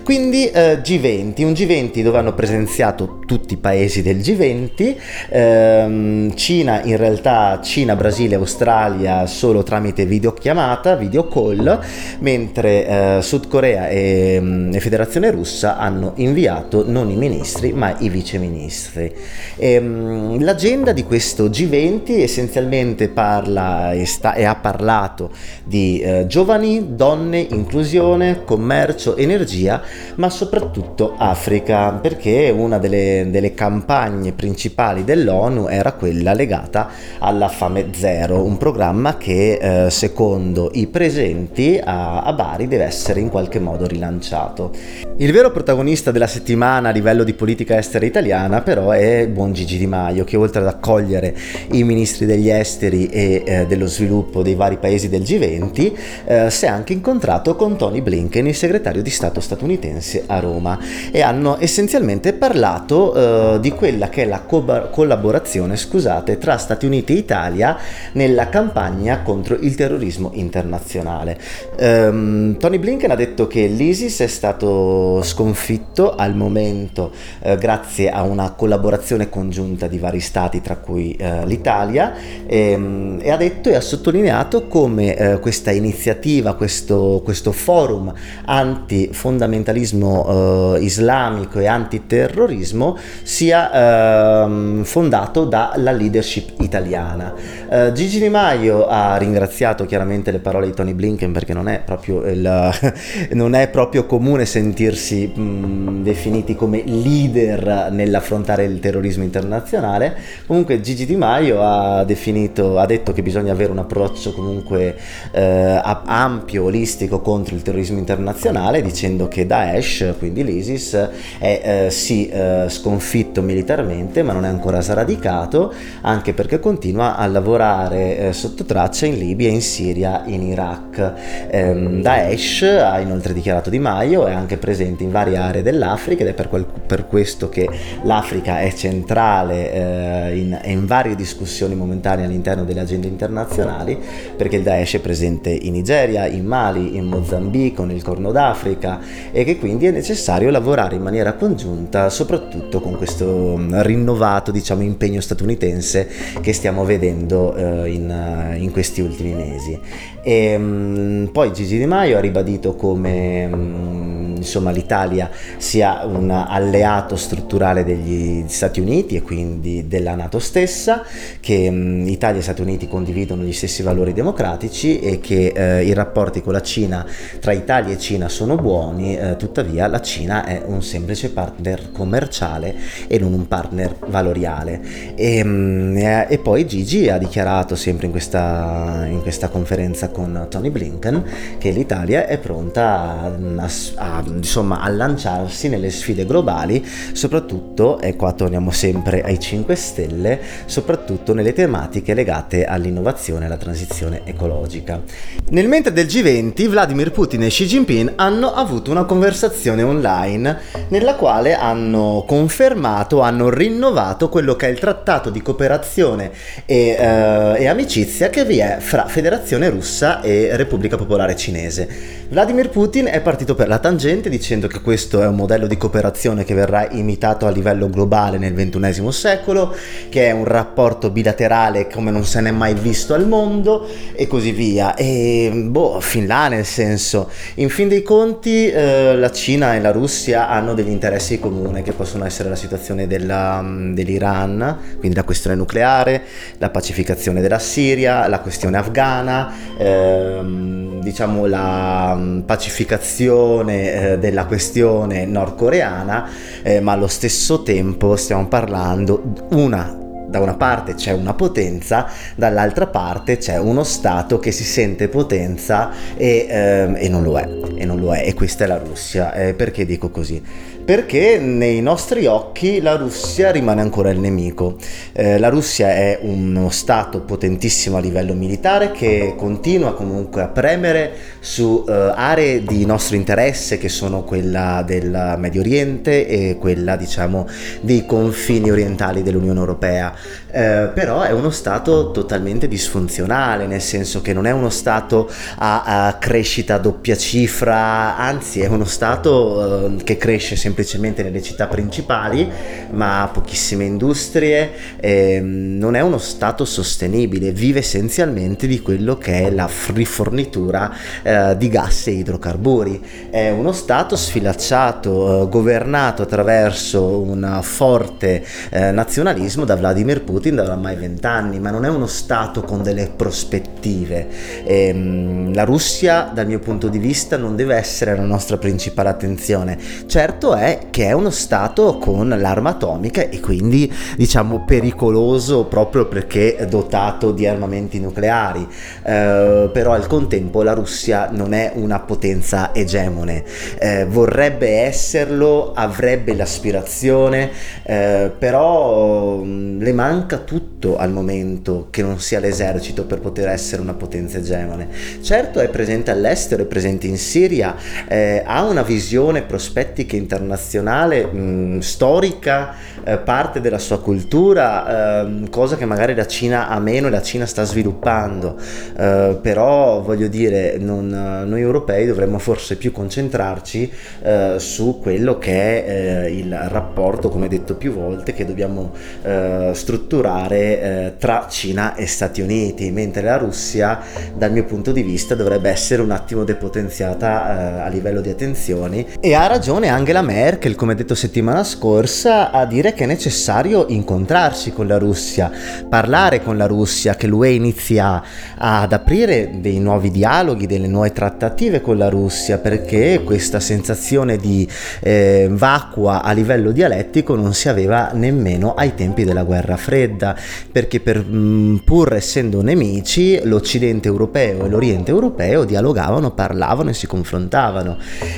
Quindi eh, G20, un G20 dove hanno presenziato tutti i paesi del G20, ehm, Cina in realtà, Cina, Brasile, Australia solo tramite videochiamata, video call, mentre eh, Sud Corea e, mm, e, Federazione Russa hanno inviato non i ministri ma i viceministri. E, um, l'agenda di questo G20 essenzialmente parla e, sta, e ha parlato di eh, giovani, donne, inclusione, commercio, energia, ma soprattutto Africa, perché una delle, delle campagne principali dell'ONU era quella legata alla fame zero, un programma che eh, secondo i presenti a, a Bari deve essere in qualche modo rilanciato. Il vero protagonista della settimana a livello di politica estera italiana però è buon Gigi Di Maio che oltre ad accogliere i ministri degli esteri e eh, dello sviluppo dei vari paesi del G20 eh, si è anche incontrato con Tony Blinken, il segretario di Stato statunitense a Roma e hanno essenzialmente parlato eh, di quella che è la co- collaborazione scusate, tra Stati Uniti e Italia nella campagna contro il terrorismo internazionale. Um, Tony Blinken ha detto che l'ISIS è stato sconfitto al momento eh, grazie a una collaborazione congiunta di vari stati, tra cui eh, l'Italia, e, ehm, e, ha detto e ha sottolineato come eh, questa iniziativa, questo, questo forum antifondamentalismo eh, islamico e antiterrorismo sia ehm, fondato dalla leadership italiana. Eh, Gigi Di Maio ha ringraziato chiaramente le parole di Tony Blinken perché non è proprio, il, *laughs* non è proprio comune sentirsi mh, definiti come leader nell'affrontare il terrorismo internazionale. Comunque Gigi Di Maio ha, definito, ha detto che bisogna avere un approccio comunque eh, ampio, olistico contro il terrorismo internazionale, dicendo che Daesh, quindi l'ISIS, è eh, sì eh, sconfitto militarmente, ma non è ancora sradicato, anche perché continua a lavorare eh, sotto traccia in Libia, in Siria, in Iraq. Ehm, Daesh ha inoltre dichiarato Di Maio, è anche presente in varie aree dell'Africa ed è per, quel, per questo che l'Africa è centrale eh, in, in, varie discussioni momentanee all'interno delle agende internazionali, perché il Daesh è presente in Nigeria, in Mali, in Mozambico, nel Corno d'Africa e che quindi è necessario lavorare in maniera congiunta, soprattutto con questo mm, rinnovato diciamo, impegno statunitense che stiamo vedendo eh, in, in questi ultimi mesi. E, um, poi Gigi Di Maio ha ribadito come um, insomma, l'Italia sia un alleato strutturale degli Stati Uniti e quindi della Nato stessa, che um, Italia e Stati Uniti condividono gli stessi valori democratici e che uh, i rapporti con la Cina tra Italia e Cina sono buoni, uh, tuttavia la Cina è un semplice partner commerciale e non un partner valoriale. E, e poi Gigi ha dichiarato sempre in questa, in questa conferenza con Tony Blinken che l'Italia è pronta a, a, a, insomma, a lanciarsi nelle sfide globali, soprattutto, e qua torniamo sempre ai 5 Stelle, soprattutto nelle tematiche legate all'innovazione e alla transizione ecologica. Nel mentre del G20, Vladimir Putin e Xi Jinping hanno avuto una conversazione online nella quale hanno confermato, hanno rinnovato quello che è il trattato di cooperazione e, eh, e amicizia che vi è fra Federazione Russa e Repubblica Popolare Cinese. Vladimir Putin è partito per la tangente dicendo che questo è un modello di cooperazione che verrà imitato a livello globale nel XXI secolo, che è un rapporto bilaterale come non se n'è mai visto al mondo e così via. E boh, fin là nel senso, in fin dei conti eh, la Cina e la Russia hanno degli interessi comuni che possono essere la situazione della, dell'Iran, quindi la questione nucleare, la pacificazione della Siria, la questione afghana, ehm, diciamo la Mm, pacificazione eh, della questione nordcoreana, eh, ma allo stesso tempo stiamo parlando una da una parte c'è una potenza, dall'altra parte c'è uno Stato che si sente potenza e, ehm, e non lo è, e non lo è, e questa è la Russia. Eh, perché dico così? Perché nei nostri occhi la Russia rimane ancora il nemico. Eh, la Russia è uno Stato potentissimo a livello militare che continua comunque a premere su eh, aree di nostro interesse che sono quella del Medio Oriente e quella diciamo dei confini orientali dell'Unione Europea. Eh, però è uno Stato totalmente disfunzionale, nel senso che non è uno Stato a, a crescita doppia cifra, anzi è uno Stato eh, che cresce semplicemente semplicemente nelle città principali, ma ha pochissime industrie, ehm, non è uno Stato sostenibile, vive essenzialmente di quello che è la rifornitura eh, di gas e idrocarburi. È uno Stato sfilacciato, eh, governato attraverso un forte eh, nazionalismo da Vladimir Putin da oramai vent'anni, ma non è uno Stato con delle prospettive. Ehm, la Russia, dal mio punto di vista, non deve essere la nostra principale attenzione. Certo è è che è uno Stato con l'arma atomica e quindi diciamo pericoloso proprio perché dotato di armamenti nucleari, eh, però al contempo la Russia non è una potenza egemone, eh, vorrebbe esserlo, avrebbe l'aspirazione, eh, però mm, le manca tutto al momento che non sia l'esercito per poter essere una potenza egemone. Certo è presente all'estero, è presente in Siria, eh, ha una visione prospettica internazionale nazionale, mh, storica, eh, parte della sua cultura, eh, cosa che magari la Cina ha meno e la Cina sta sviluppando. Eh, però voglio dire, non, noi europei dovremmo forse più concentrarci eh, su quello che è eh, il rapporto, come detto più volte, che dobbiamo eh, strutturare tra Cina e Stati Uniti, mentre la Russia, dal mio punto di vista, dovrebbe essere un attimo depotenziata a livello di attenzioni. E ha ragione Angela Merkel, come detto settimana scorsa, a dire che è necessario incontrarsi con la Russia, parlare con la Russia, che l'UE inizia ad aprire dei nuovi dialoghi, delle nuove trattative con la Russia, perché questa sensazione di eh, vacua a livello dialettico non si aveva nemmeno ai tempi della guerra fredda, perché per, mm, pur essendo nemici l'Occidente europeo e l'Oriente europeo dialogavano, parlavano e si confrontavano.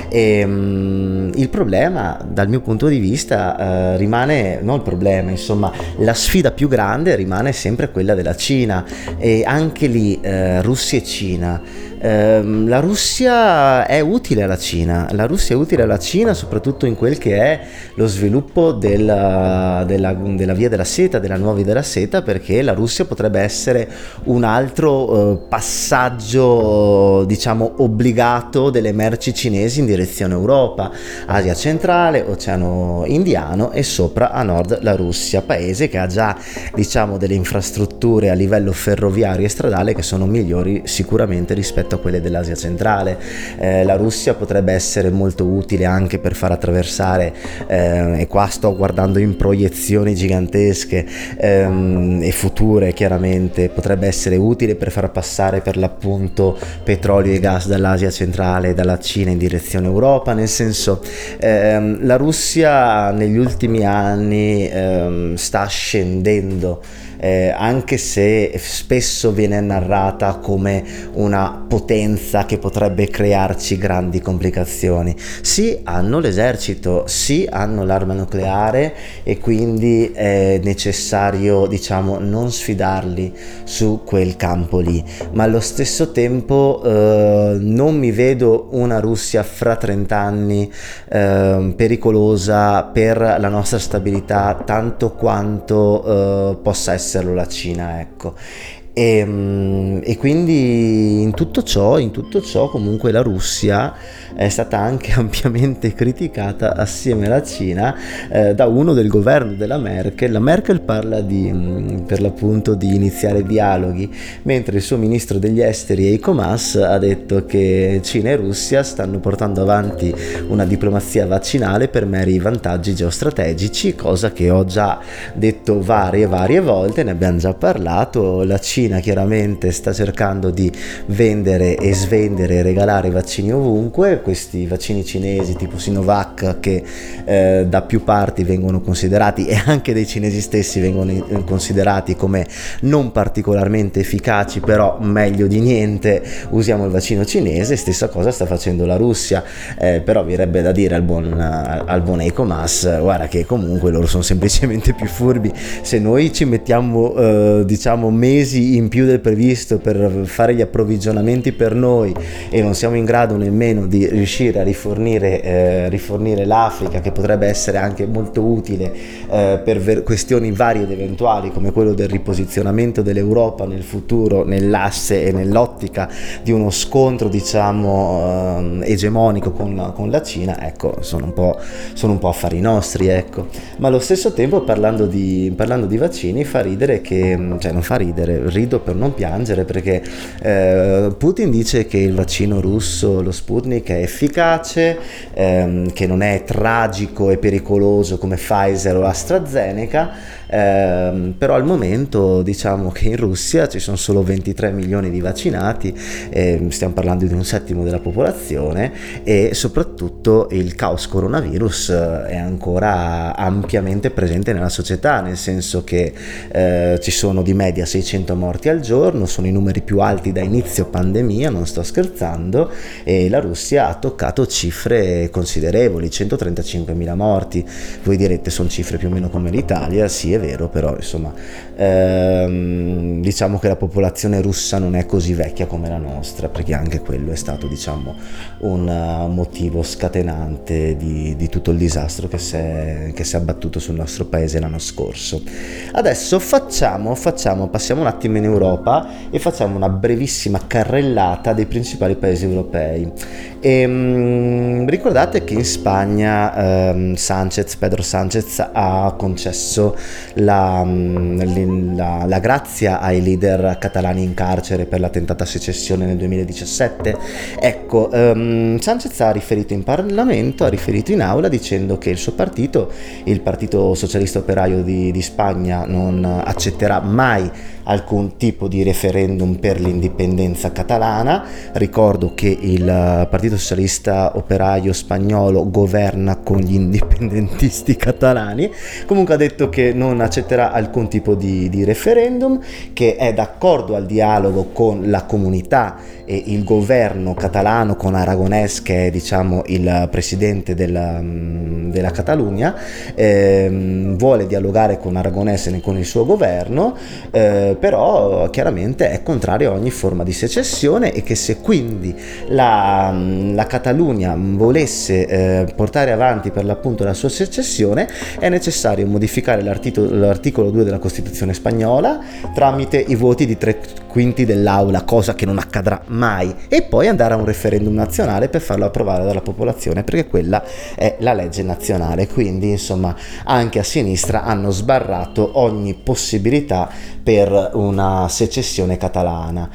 E, um, il problema problema dal mio punto di vista eh, rimane, non il problema, insomma la sfida più grande rimane sempre quella della Cina e anche lì eh, Russia e Cina. Ehm, la Russia è utile alla Cina, la Russia è utile alla Cina soprattutto in quel che è lo sviluppo della, della, della via della seta, della nuova via della seta, perché la Russia potrebbe essere un altro eh, passaggio, diciamo, obbligato delle merci cinesi in direzione Europa, Asia centrale, Oceano Indiano e sopra a nord la Russia, paese che ha già, diciamo, delle infrastrutture a livello ferroviario e stradale che sono migliori sicuramente rispetto a quelle dell'Asia centrale. Eh, la Russia potrebbe essere molto utile anche per far attraversare, eh, e qua sto guardando in proiezioni gigantesche ehm, e future chiaramente, potrebbe essere utile per far passare per l'appunto petrolio e gas dall'Asia centrale, dalla Cina in direzione Europa, nel senso ehm, la Russia negli ultimi anni ehm, sta scendendo eh, anche se spesso viene narrata come una potenza che potrebbe crearci grandi complicazioni. Sì, hanno l'esercito, sì, hanno l'arma nucleare e quindi è necessario, diciamo, non sfidarli su quel campo lì, ma allo stesso tempo eh, non mi vedo una Russia fra 30 anni eh, pericolosa per la nostra stabilità tanto quanto eh, possa essere esserlo la Cina, ecco. E, ehm, e, quindi in tutto ciò, in tutto ciò comunque la Russia è stata anche *laughs* ampiamente criticata assieme alla Cina eh, da uno del governo della Merkel. La Merkel parla di, mm, per l'appunto di iniziare dialoghi, mentre il suo ministro degli esteri Eiko Mas ha detto che Cina e Russia stanno portando avanti una diplomazia vaccinale per meri vantaggi geostrategici, cosa che ho già detto varie varie volte, ne abbiamo già parlato. La Cina Cina chiaramente sta cercando di vendere e svendere e regalare vaccini ovunque, questi vaccini cinesi tipo Sinovac che eh, da più parti vengono considerati e anche dai cinesi stessi vengono considerati come non particolarmente efficaci, però meglio di niente, usiamo il vaccino cinese, stessa cosa sta facendo la Russia, eh, però virebbe da dire al buon, al buon Ecomas, guarda che comunque loro sono semplicemente più furbi, se noi ci mettiamo eh, diciamo mesi in più del previsto per fare gli approvvigionamenti per noi e non siamo in grado nemmeno di riuscire a rifornire, eh, rifornire l'Africa che potrebbe essere anche molto utile eh, per ver- questioni varie ed eventuali come quello del riposizionamento dell'Europa nel futuro nell'asse e nell'ottica di uno scontro diciamo eh, egemonico con, con, la Cina ecco sono un po', sono un po affari nostri ecco. Ma allo stesso tempo parlando di, parlando di vaccini fa ridere che cioè non fa ridere rido per non piangere perché eh, Putin dice che il vaccino russo, lo Sputnik, è efficace, ehm, che non è tragico e pericoloso come Pfizer o AstraZeneca eh, però al momento diciamo che in Russia ci sono solo 23 milioni di vaccinati, eh, stiamo parlando di un settimo della popolazione e soprattutto il caos coronavirus eh, è ancora ampiamente presente nella società, nel senso che eh, ci sono di media 600 morti al giorno, sono i numeri più alti da inizio pandemia, non sto scherzando, e la Russia ha toccato cifre considerevoli, 135 mila morti. Voi direte sono cifre più o meno come l'Italia, sì è vero, però insomma ehm, diciamo che la popolazione russa non è così vecchia come la nostra, perché anche quello è stato diciamo un uh, motivo scatenante di, di, tutto il disastro che si, è, che si è abbattuto sul nostro paese l'anno scorso. Adesso facciamo, facciamo, passiamo un attimo in Europa e facciamo una brevissima carrellata dei principali paesi europei. E, um, ricordate che in Spagna um, Sanchez, Pedro Sanchez ha concesso la, mm, la, la, grazia ai leader catalani in carcere per la tentata secessione nel 2017. Ecco, um, Sanchez ha riferito in Parlamento, ha riferito in aula dicendo che il suo partito, il Partito Socialista Operaio di, di Spagna, non accetterà mai alcun tipo di referendum per l'indipendenza catalana. Ricordo che il Partito Socialista Operaio Spagnolo governa con gli indipendentisti catalani. Comunque ha detto che non accetterà alcun tipo di, di referendum, che è d'accordo al dialogo con la comunità e il governo catalano con Aragonès che è diciamo il presidente della, mm, della Catalogna ehm, vuole dialogare con Aragonès e con il suo governo eh, però chiaramente è contrario a ogni forma di secessione e che se quindi la, la Catalogna volesse eh, portare avanti per l'appunto la sua secessione è necessario modificare l'articolo 2 della Costituzione spagnola tramite i voti di tre quinti dell'aula, cosa che non accadrà mai, e poi andare a un referendum nazionale per farlo approvare dalla popolazione, perché quella è la legge nazionale. Quindi, insomma, anche a sinistra hanno sbarrato ogni possibilità per una secessione catalana.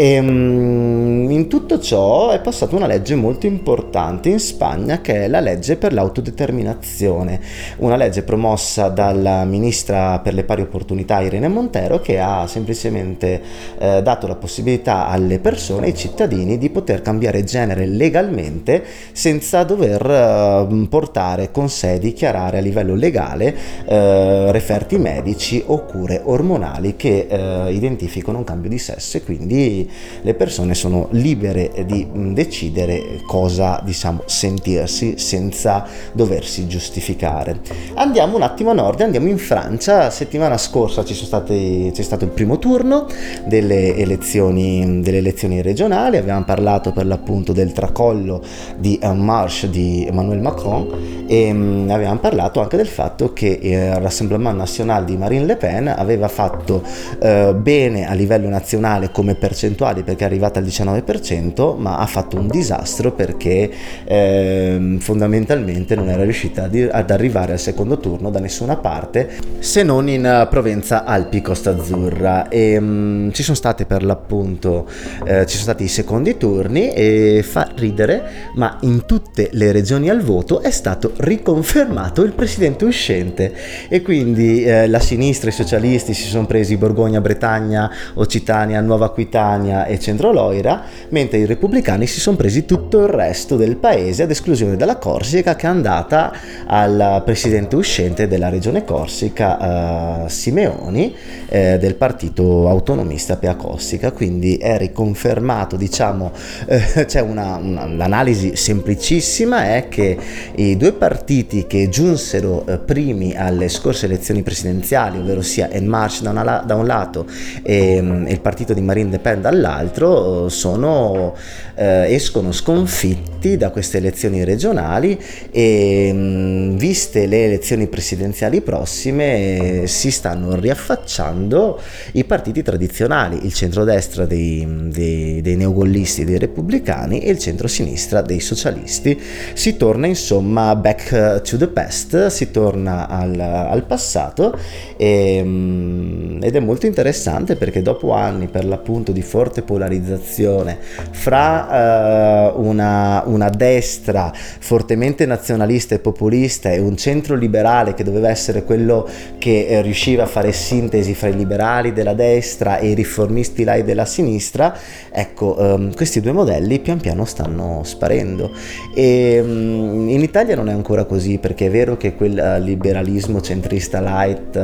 E um, in tutto ciò è passata una legge molto importante in Spagna che è la legge per l'autodeterminazione, una legge promossa dalla ministra per le pari opportunità Irene Montero che ha semplicemente eh, dato la possibilità alle persone, ai cittadini di poter cambiare genere legalmente senza dover eh, portare con sé, dichiarare a livello legale eh, referti medici o cure ormonali che eh, identificano un cambio di sesso e quindi le persone sono libere di mm, decidere cosa diciamo sentirsi senza doversi giustificare. Andiamo un attimo a nord, andiamo in Francia, settimana scorsa ci sono stati, c'è stato il primo turno delle elezioni, delle elezioni regionali, abbiamo parlato per l'appunto del tracollo di Un Marche di Emmanuel Macron e um, abbiamo parlato anche del fatto che il Rassemblement National di Marine Le Pen aveva fatto uh, bene a livello nazionale come percentuali perché è arrivata al 19% ma ha fatto un disastro perché eh, fondamentalmente non era riuscita ad arrivare al secondo turno da nessuna parte se non in Provenza Alpi Costa Azzurra. E um, ci sono state per l'appunto eh, ci sono stati i secondi turni e fa ridere ma in tutte le regioni al voto è stato riconfermato il presidente uscente. E quindi eh, la sinistra, i socialisti si sono presi Borgogna, Bretagna, Occitania, Nuova Aquitania e Centro Loira, mentre i repubblicani si sono presi tutto il resto del paese ad esclusione della Corsica che è andata al presidente uscente della regione Corsica, eh, Simeoni, eh, del partito autonomista Pea Cossica, quindi è riconfermato, diciamo, *laughs* eh, c'è una, una, un'analisi semplicissima, è che i due partiti che giunsero eh, primi alle scorse elezioni presidenziali, ovvero sia En Marche da, una, da un lato e, mm, il partito di Marine Le Pen dall'altro, sono, eh, escono sconfitti da queste elezioni regionali e mh, mm, viste le elezioni presidenziali prossime si stanno riaffacciando i partiti tradizionali, il centrodestra dei, dei, dei neogollisti, dei repubblicani e il centrosinistra dei socialisti. Si torna insomma back to the past, si torna al, al passato e, mm, ed è molto interessante perché dopo anni per l'appunto di forte polarizzazione fra uh, una, una destra fortemente nazionalista e populista e un centro liberale che doveva essere quello che eh, riusciva a fare sintesi fra i liberali della destra e i riformisti lai della sinistra, ecco, um, questi due modelli pian piano stanno sparendo. E um, in Italia non è ancora così perché è vero che quel uh, liberalismo centrista light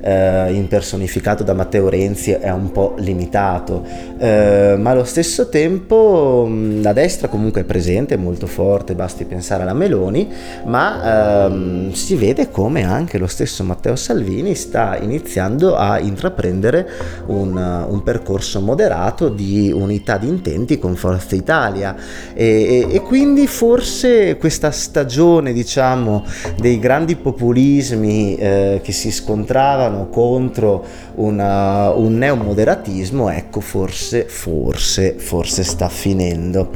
uh, impersonificato da Matteo Renzi è un po' limitato, uh, ma allo stesso tempo um, la destra comunque è presente, è molto forte, basti pensare alla Meloni, ma ehm, si vede come anche lo stesso Matteo Salvini sta iniziando a intraprendere un, un percorso moderato di unità di intenti con Forza Italia. E, e, e quindi forse questa stagione diciamo dei grandi populismi eh, che si scontravano contro una, un neomoderatismo ecco forse forse forse sta finendo.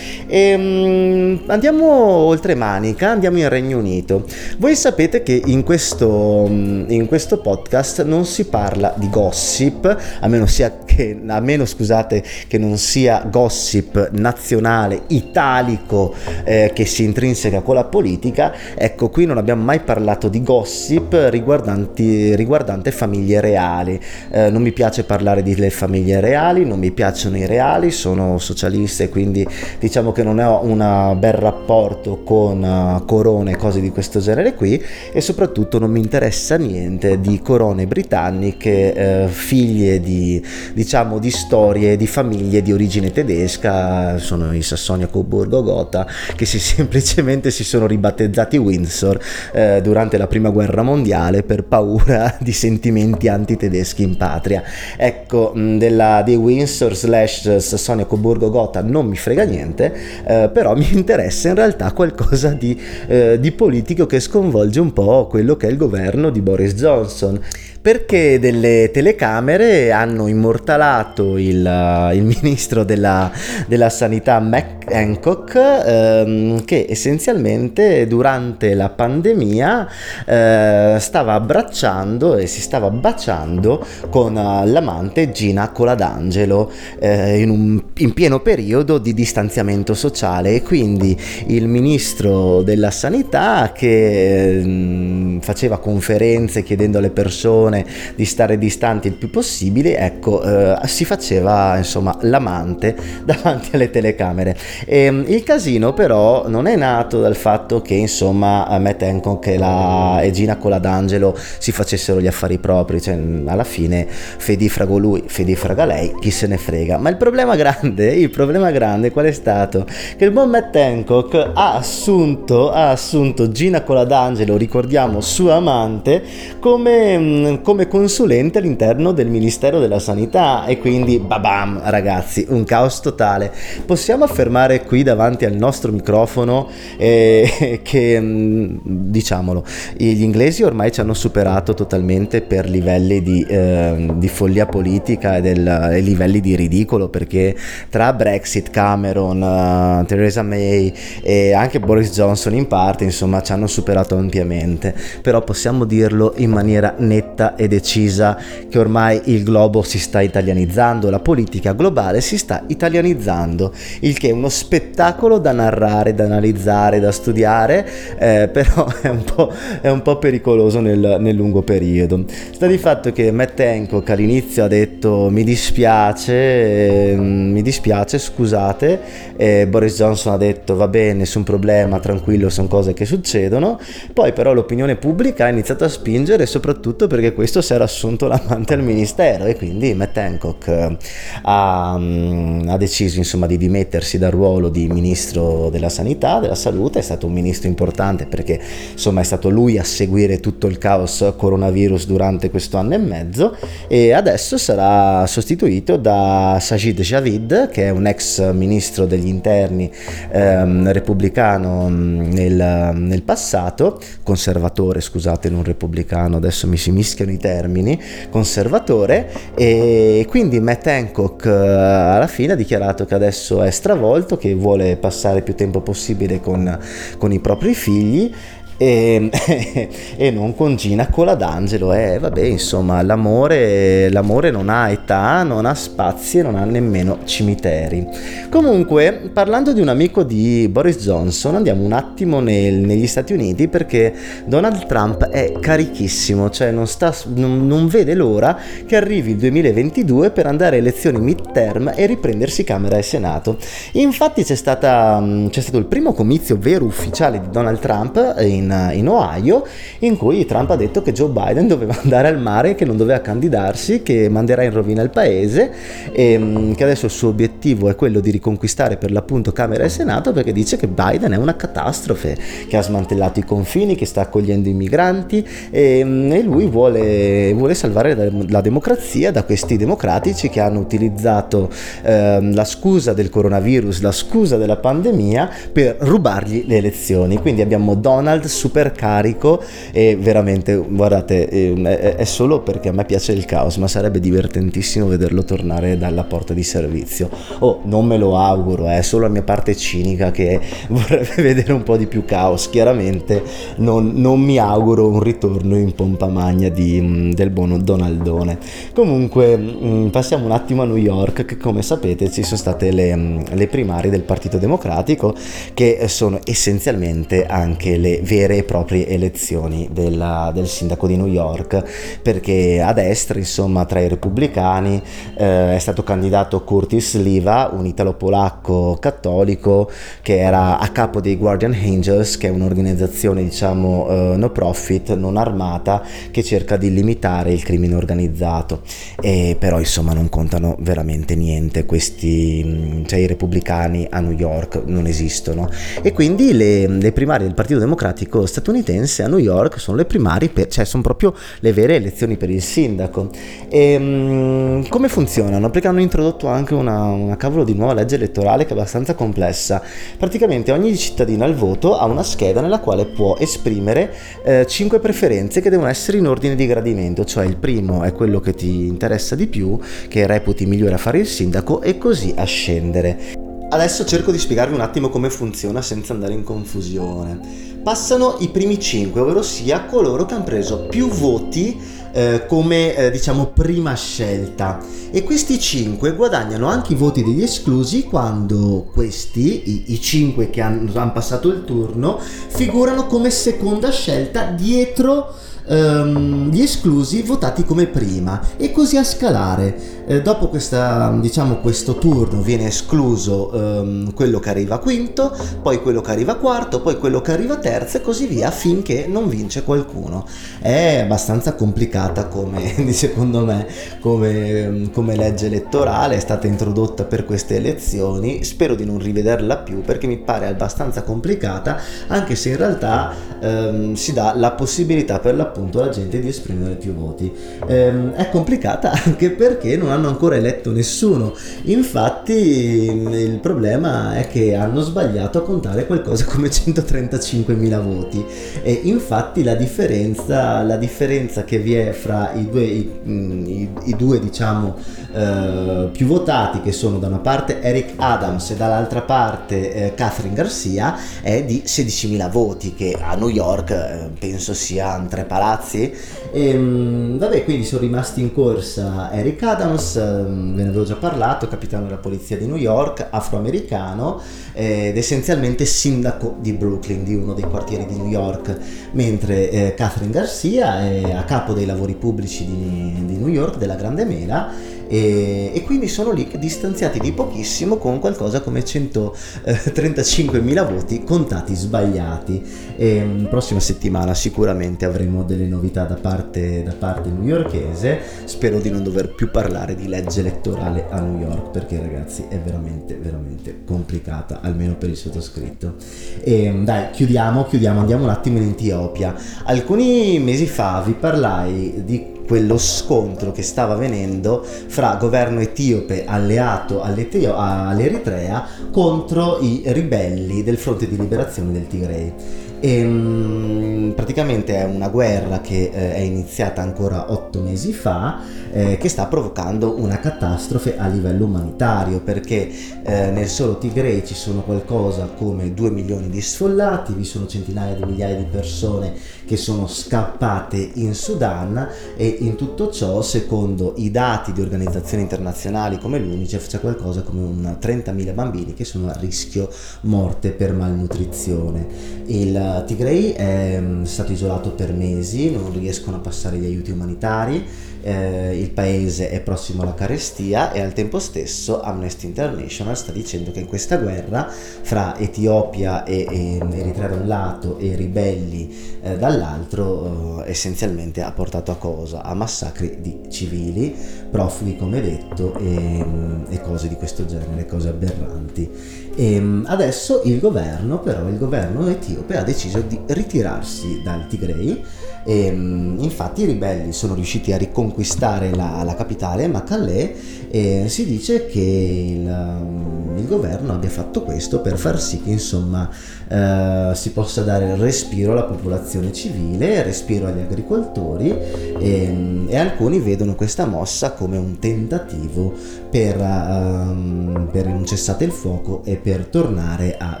E, um, andiamo oltre Manica andiamo in Regno Unito. Voi sapete che in questo, in questo podcast non si parla di gossip a meno che a meno scusate che non sia gossip nazionale italico eh, che si intrinseca con la politica. Ecco qui non abbiamo mai parlato di gossip riguardanti, riguardante famiglie reali eh, non mi piace parlare delle famiglie reali non mi piacciono i reali sono socialista e quindi diciamo che non ho un bel rapporto con uh, corone cose di questo genere qui e soprattutto non mi interessa niente di corone britanniche eh, figlie di, di diciamo di storie di famiglie di origine tedesca, sono i Sassonia-Coburgo-Gotha che si, *laughs* semplicemente si sono ribattezzati Windsor eh, durante la prima guerra mondiale per paura *laughs* di sentimenti antitedeschi in patria. Ecco, della, di Windsor slash Sassonia-Coburgo-Gotha non mi frega niente, eh, però mi *laughs* interessa in realtà qualcosa di, eh, di politico che sconvolge un po' quello che è il governo di Boris Johnson perché delle telecamere hanno immortalato il, il *laughs* ministro della, della sanità Mac Hancock ehm, che essenzialmente durante la pandemia eh, stava abbracciando e si stava baciando con uh, l'amante Gina Coladangelo eh, in, un, in pieno periodo di distanziamento sociale. E quindi il ministro della sanità che eh, faceva conferenze chiedendo alle persone di stare distanti il più possibile ecco eh, si faceva insomma l'amante *laughs* davanti alle telecamere. E, ehm, il casino però non è nato dal fatto che insomma Matt Hancock e, la, e Gina Coladangelo si facessero gli affari propri. Cioè alla fine Fedi frago lui Fedi fraga lei chi se ne frega. Ma il problema grande *laughs* il problema grande qual è stato? Che il buon Matt Hancock ha assunto, ha assunto Gina Coladangelo ricordiamo sua amante come, come consulente all'interno del Ministero della Sanità. E quindi babam ragazzi un caos totale. Possiamo affermare qui davanti al nostro microfono eh, *laughs* che mm, diciamolo gli inglesi ormai ci hanno superato totalmente per livelli di, eh, di follia politica e, del, e, livelli di ridicolo perché tra Brexit, Cameron, uh, Theresa May e anche Boris Johnson in parte insomma ci hanno superato ampiamente. Però possiamo dirlo in maniera netta e decisa che ormai il globo si sta italianizzando la politica globale si sta italianizzando il che è uno spettacolo da narrare da analizzare da studiare eh, *laughs* però è un po', è un po pericoloso nel, nel lungo periodo. Sta di fatto che Matt Hancock all'inizio ha detto mi dispiace eh, mi dispiace scusate e Boris Johnson ha detto va bene nessun problema tranquillo sono cose che succedono poi però l'opinione pubblica ha iniziato a spingere soprattutto perché questo si era assunto l'amante al ministero e quindi Matt Hancock eh, ha, mm, ha deciso insomma di dimettersi dal ruolo di ministro della sanità della salute. È stato un ministro importante perché insomma è stato lui a seguire tutto il caos coronavirus durante questo anno e mezzo e adesso sarà sostituito da Sajid Javid che è un ex ministro degli interni ehm, repubblicano mm, nel, nel passato conservatore scusate non repubblicano adesso mi si mischiano i termini conservatore e quindi Matt Hancock eh, alla fine ha dichiarato che adesso è stravolto che vuole passare più tempo possibile con, con i propri figli e, *laughs* e, non con Gina Coladangelo. Eh, vabbè, insomma, l'amore, l'amore non ha età, non ha spazi e non ha nemmeno cimiteri. Comunque, parlando di un amico di Boris Johnson, andiamo un attimo nel, negli Stati Uniti perché Donald Trump è carichissimo, cioè non, sta, non, non vede l'ora che arrivi il 2022 per andare a elezioni midterm e riprendersi Camera e Senato. Infatti c'è, stata, c'è stato il primo comizio vero ufficiale di Donald Trump in in, Ohio in cui Trump ha detto che Joe Biden *laughs* doveva andare al mare, che non doveva candidarsi, che manderà in rovina il paese e mm, che adesso il suo obiettivo è quello di riconquistare per l'appunto Camera e Senato perché dice che Biden è una catastrofe, che ha smantellato i confini, che sta accogliendo i migranti e, mm, e lui vuole, vuole salvare la, la, democrazia da questi democratici che hanno utilizzato eh, la scusa del coronavirus, la scusa della pandemia per rubargli le elezioni. Quindi abbiamo Donald super carico e veramente, guardate, ehm, è solo perché a me piace il caos, ma sarebbe divertentissimo vederlo tornare dalla porta di servizio. Oh, non me lo auguro, è solo la mia parte cinica che *laughs* vorrebbe vedere un po' di più caos. Chiaramente non, non mi auguro un ritorno in pompa magna di, mm, del buono Donaldone. Comunque, mm, passiamo un attimo a New York, che come sapete ci sono state le, mm, le primarie del Partito Democratico, che sono essenzialmente anche le vere vere e proprie elezioni della, del sindaco di New York perché a destra insomma tra i repubblicani eh, è stato candidato Curtis Liva un italo-polacco cattolico che era a capo dei Guardian Angels che è un'organizzazione diciamo eh, no profit non armata che cerca di limitare il crimine organizzato. E però insomma non contano veramente niente questi cioè i repubblicani a New York non esistono. E quindi le, le primarie del Partito Democratico sindaco statunitense a New York sono le primarie, per, cioè sono proprio le vere elezioni per il sindaco. E, um, come funzionano? Perché hanno introdotto anche una, una cavolo di nuova legge elettorale che è abbastanza complessa. Praticamente ogni cittadino al voto ha una scheda nella quale può esprimere eh, 5 preferenze che devono essere in ordine di gradimento, cioè il primo è quello che ti interessa di più, che reputi migliore a fare il sindaco e così a scendere. Adesso cerco di spiegarvi un attimo come funziona senza andare in confusione. Passano i primi 5, ovvero sia coloro che hanno preso più voti eh, come eh, diciamo prima scelta e questi 5 guadagnano anche i voti degli esclusi quando questi, i, i 5 che hanno, hanno passato il turno, figurano come seconda scelta dietro ehm, gli esclusi votati come prima e così a scalare. Eh, dopo questa, diciamo, questo turno viene escluso ehm, quello che arriva quinto, poi quello che arriva quarto, poi quello che arriva terzo e così via finché non vince qualcuno. È abbastanza complicata come, *laughs* secondo me, come, come legge elettorale, è stata introdotta per queste elezioni, spero di non rivederla più perché mi pare abbastanza complicata, anche se in realtà ehm, si dà la possibilità per l'appunto appunto la gente di esprimere più voti. Ehm, è complicata *laughs* anche perché non hanno ancora eletto nessuno. Infatti il problema è che hanno sbagliato a contare qualcosa come 135.000 voti e infatti la differenza, la differenza che vi è fra i due, i, i, i due diciamo eh, più votati che sono da una parte Eric Adams e dall'altra parte eh, Catherine Garcia è di 16.000 voti che a New York eh, penso siano tre palazzi palazzi. E, ehm, vabbè, quindi sono rimasti in corsa Eric Adams, ehm, ve ne avevo già parlato, capitano della polizia di New York, afroamericano ed essenzialmente sindaco di Brooklyn, di uno dei quartieri di New York, mentre eh, Catherine Garcia è a capo dei lavori pubblici di, di New York, della Grande Mela e, e, quindi sono lì distanziati di pochissimo con qualcosa come 135.000 eh, voti contati sbagliati. E, mm, prossima settimana sicuramente avremo delle novità da parte, da parte newyorkese, spero di non dover più parlare di legge elettorale a New York perché ragazzi è veramente veramente complicata, almeno per il sottoscritto. E mm, dai, chiudiamo, chiudiamo, andiamo un attimo in Etiopia. Alcuni mesi fa vi parlai di quello scontro che stava avvenendo fra governo etiope alleato all'Eritrea contro i ribelli del fronte di liberazione del Tigray. E, um, praticamente è una guerra che eh, è iniziata ancora otto mesi fa eh, che sta provocando una catastrofe a livello umanitario perché eh, nel solo Tigray ci sono qualcosa come 2 milioni di sfollati, vi sono centinaia di migliaia di persone che sono scappate in Sudan e in tutto ciò secondo i dati di organizzazioni internazionali come l'UNICEF c'è qualcosa come un 30.000 bambini che sono a rischio morte per malnutrizione. Il Tigray è mm, stato isolato per mesi, non riescono a passare gli aiuti umanitari eh, il paese è prossimo alla carestia e al tempo stesso Amnesty International sta dicendo che in questa guerra fra Etiopia e, e Eritrea da un lato e ribelli eh, dall'altro eh, essenzialmente ha portato a cosa? A massacri di civili, profughi come detto e, e cose di questo genere, cose aberranti. E mm, adesso il governo però, il governo etiope ha deciso di ritirarsi dal Tigray. E, mm, infatti i ribelli sono riusciti a riconquistare la, la capitale, Macalè, e si dice che il, il, governo abbia fatto questo per far sì che insomma eh, si possa dare respiro alla popolazione civile, respiro agli agricoltori e, mm, e alcuni vedono questa mossa come un tentativo per, um, per un cessate il fuoco e per tornare a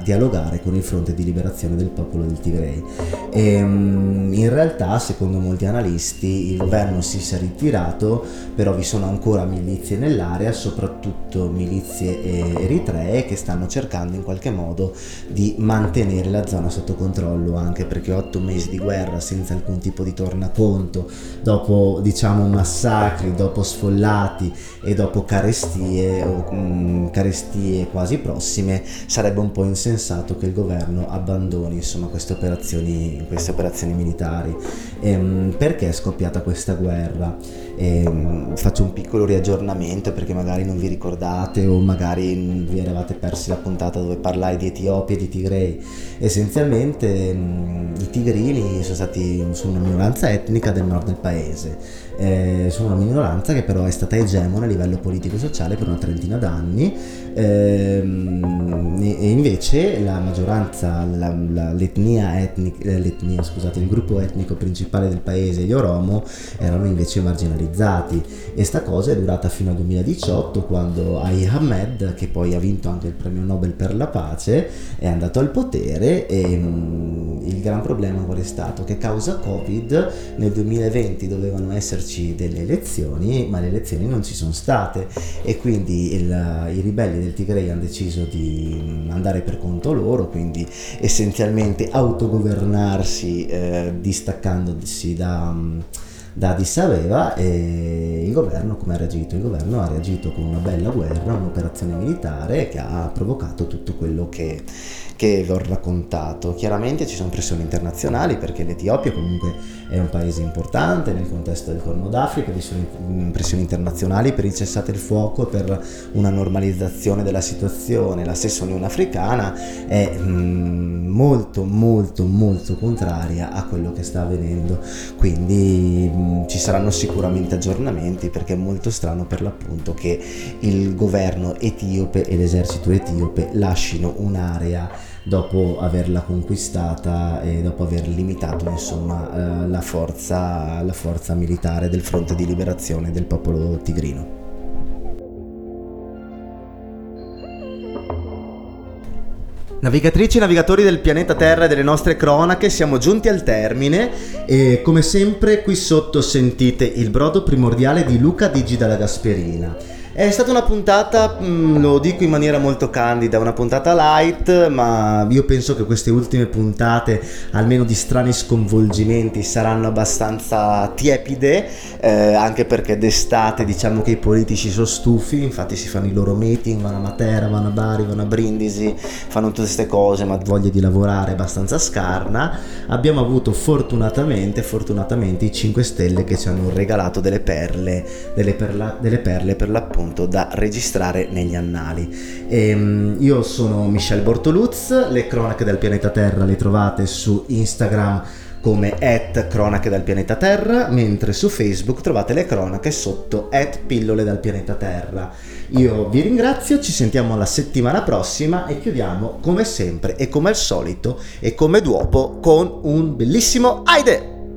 dialogare con il fronte di liberazione del popolo del Tigray. E, um, in realtà secondo molti analisti, il governo si sia ritirato, però vi sono ancora milizie nell'area, soprattutto milizie eh, eritree, che stanno cercando in qualche modo di mantenere la zona sotto controllo, anche perché otto mesi di guerra senza alcun tipo di tornaconto, dopo diciamo massacri, dopo sfollati e dopo carestie, o, mh, carestie quasi prossime, sarebbe un po' insensato che il governo abbandoni insomma, queste operazioni, queste operazioni militari. ehm, perché è scoppiata questa guerra. Ehm, faccio un piccolo riaggiornamento perché magari non vi ricordate o magari vi eravate persi la puntata dove parlai di Etiopia e di Tigrei. Essenzialmente mh, i tigrini sono stati una minoranza etnica del nord del paese eh, sono una minoranza che però è stata egemone a livello politico-sociale per una trentina d'anni ehm, e invece la maggioranza, la, la, l'etnia etnica, eh, l'etnia, scusate, il gruppo etnico principale del paese, gli Oromo, erano invece marginalizzati e sta cosa è durata fino al 2018 quando Abiy Ahmed, che poi ha vinto anche il premio Nobel per la pace, è andato al potere e mh, mm, il gran problema qual è stato? Che causa Covid nel 2020 dovevano esserci esserci delle elezioni, ma le elezioni non ci sono state e quindi il, i ribelli del Tigray hanno deciso di andare per conto loro, quindi essenzialmente autogovernarsi eh, distaccandosi da da Addis Abeba e il governo come ha reagito? Il governo ha reagito con una bella guerra, un'operazione militare che ha provocato tutto quello che, che vi ho raccontato. Chiaramente ci sono pressioni internazionali perché l'Etiopia comunque è un paese importante nel contesto del Corno d'Africa, vi sono pressioni internazionali per il cessate il fuoco, per una normalizzazione della situazione. La stessa Unione Africana è mm, molto molto molto contraria a quello che sta avvenendo, quindi mm, ci saranno sicuramente aggiornamenti perché è molto strano per l'appunto che il governo etiope e l'esercito etiope lasciino un'area dopo averla conquistata e dopo aver limitato insomma, eh, la, forza, la forza militare del fronte di liberazione del popolo tigrino. Navigatrici e navigatori del pianeta Terra e delle nostre cronache, siamo giunti al termine e come sempre qui sotto sentite il brodo primordiale di Luca Digi dalla Gasperina. È stata una puntata, mm, lo dico in maniera molto candida, una puntata light, ma io penso che queste ultime puntate, almeno di strani sconvolgimenti, saranno abbastanza tiepide, eh, anche perché d'estate diciamo che i politici sono stufi, infatti si fanno i loro meeting, vanno a Matera, vanno a Bari, vanno a Brindisi, fanno tutte queste cose, ma voglia di lavorare è abbastanza scarna. Abbiamo avuto fortunatamente, fortunatamente i 5 Stelle che ci hanno regalato delle perle, delle, perla, delle perle per l'appunto appunto da registrare negli annali. E, ehm, io sono Michel Bortoluz, le cronache del pianeta Terra le trovate su Instagram come at cronache dal pianeta Terra, mentre su Facebook trovate le cronache sotto at pillole dal pianeta Terra. Io vi ringrazio, ci sentiamo la settimana prossima e chiudiamo come sempre e come al solito e come duopo con un bellissimo Aide!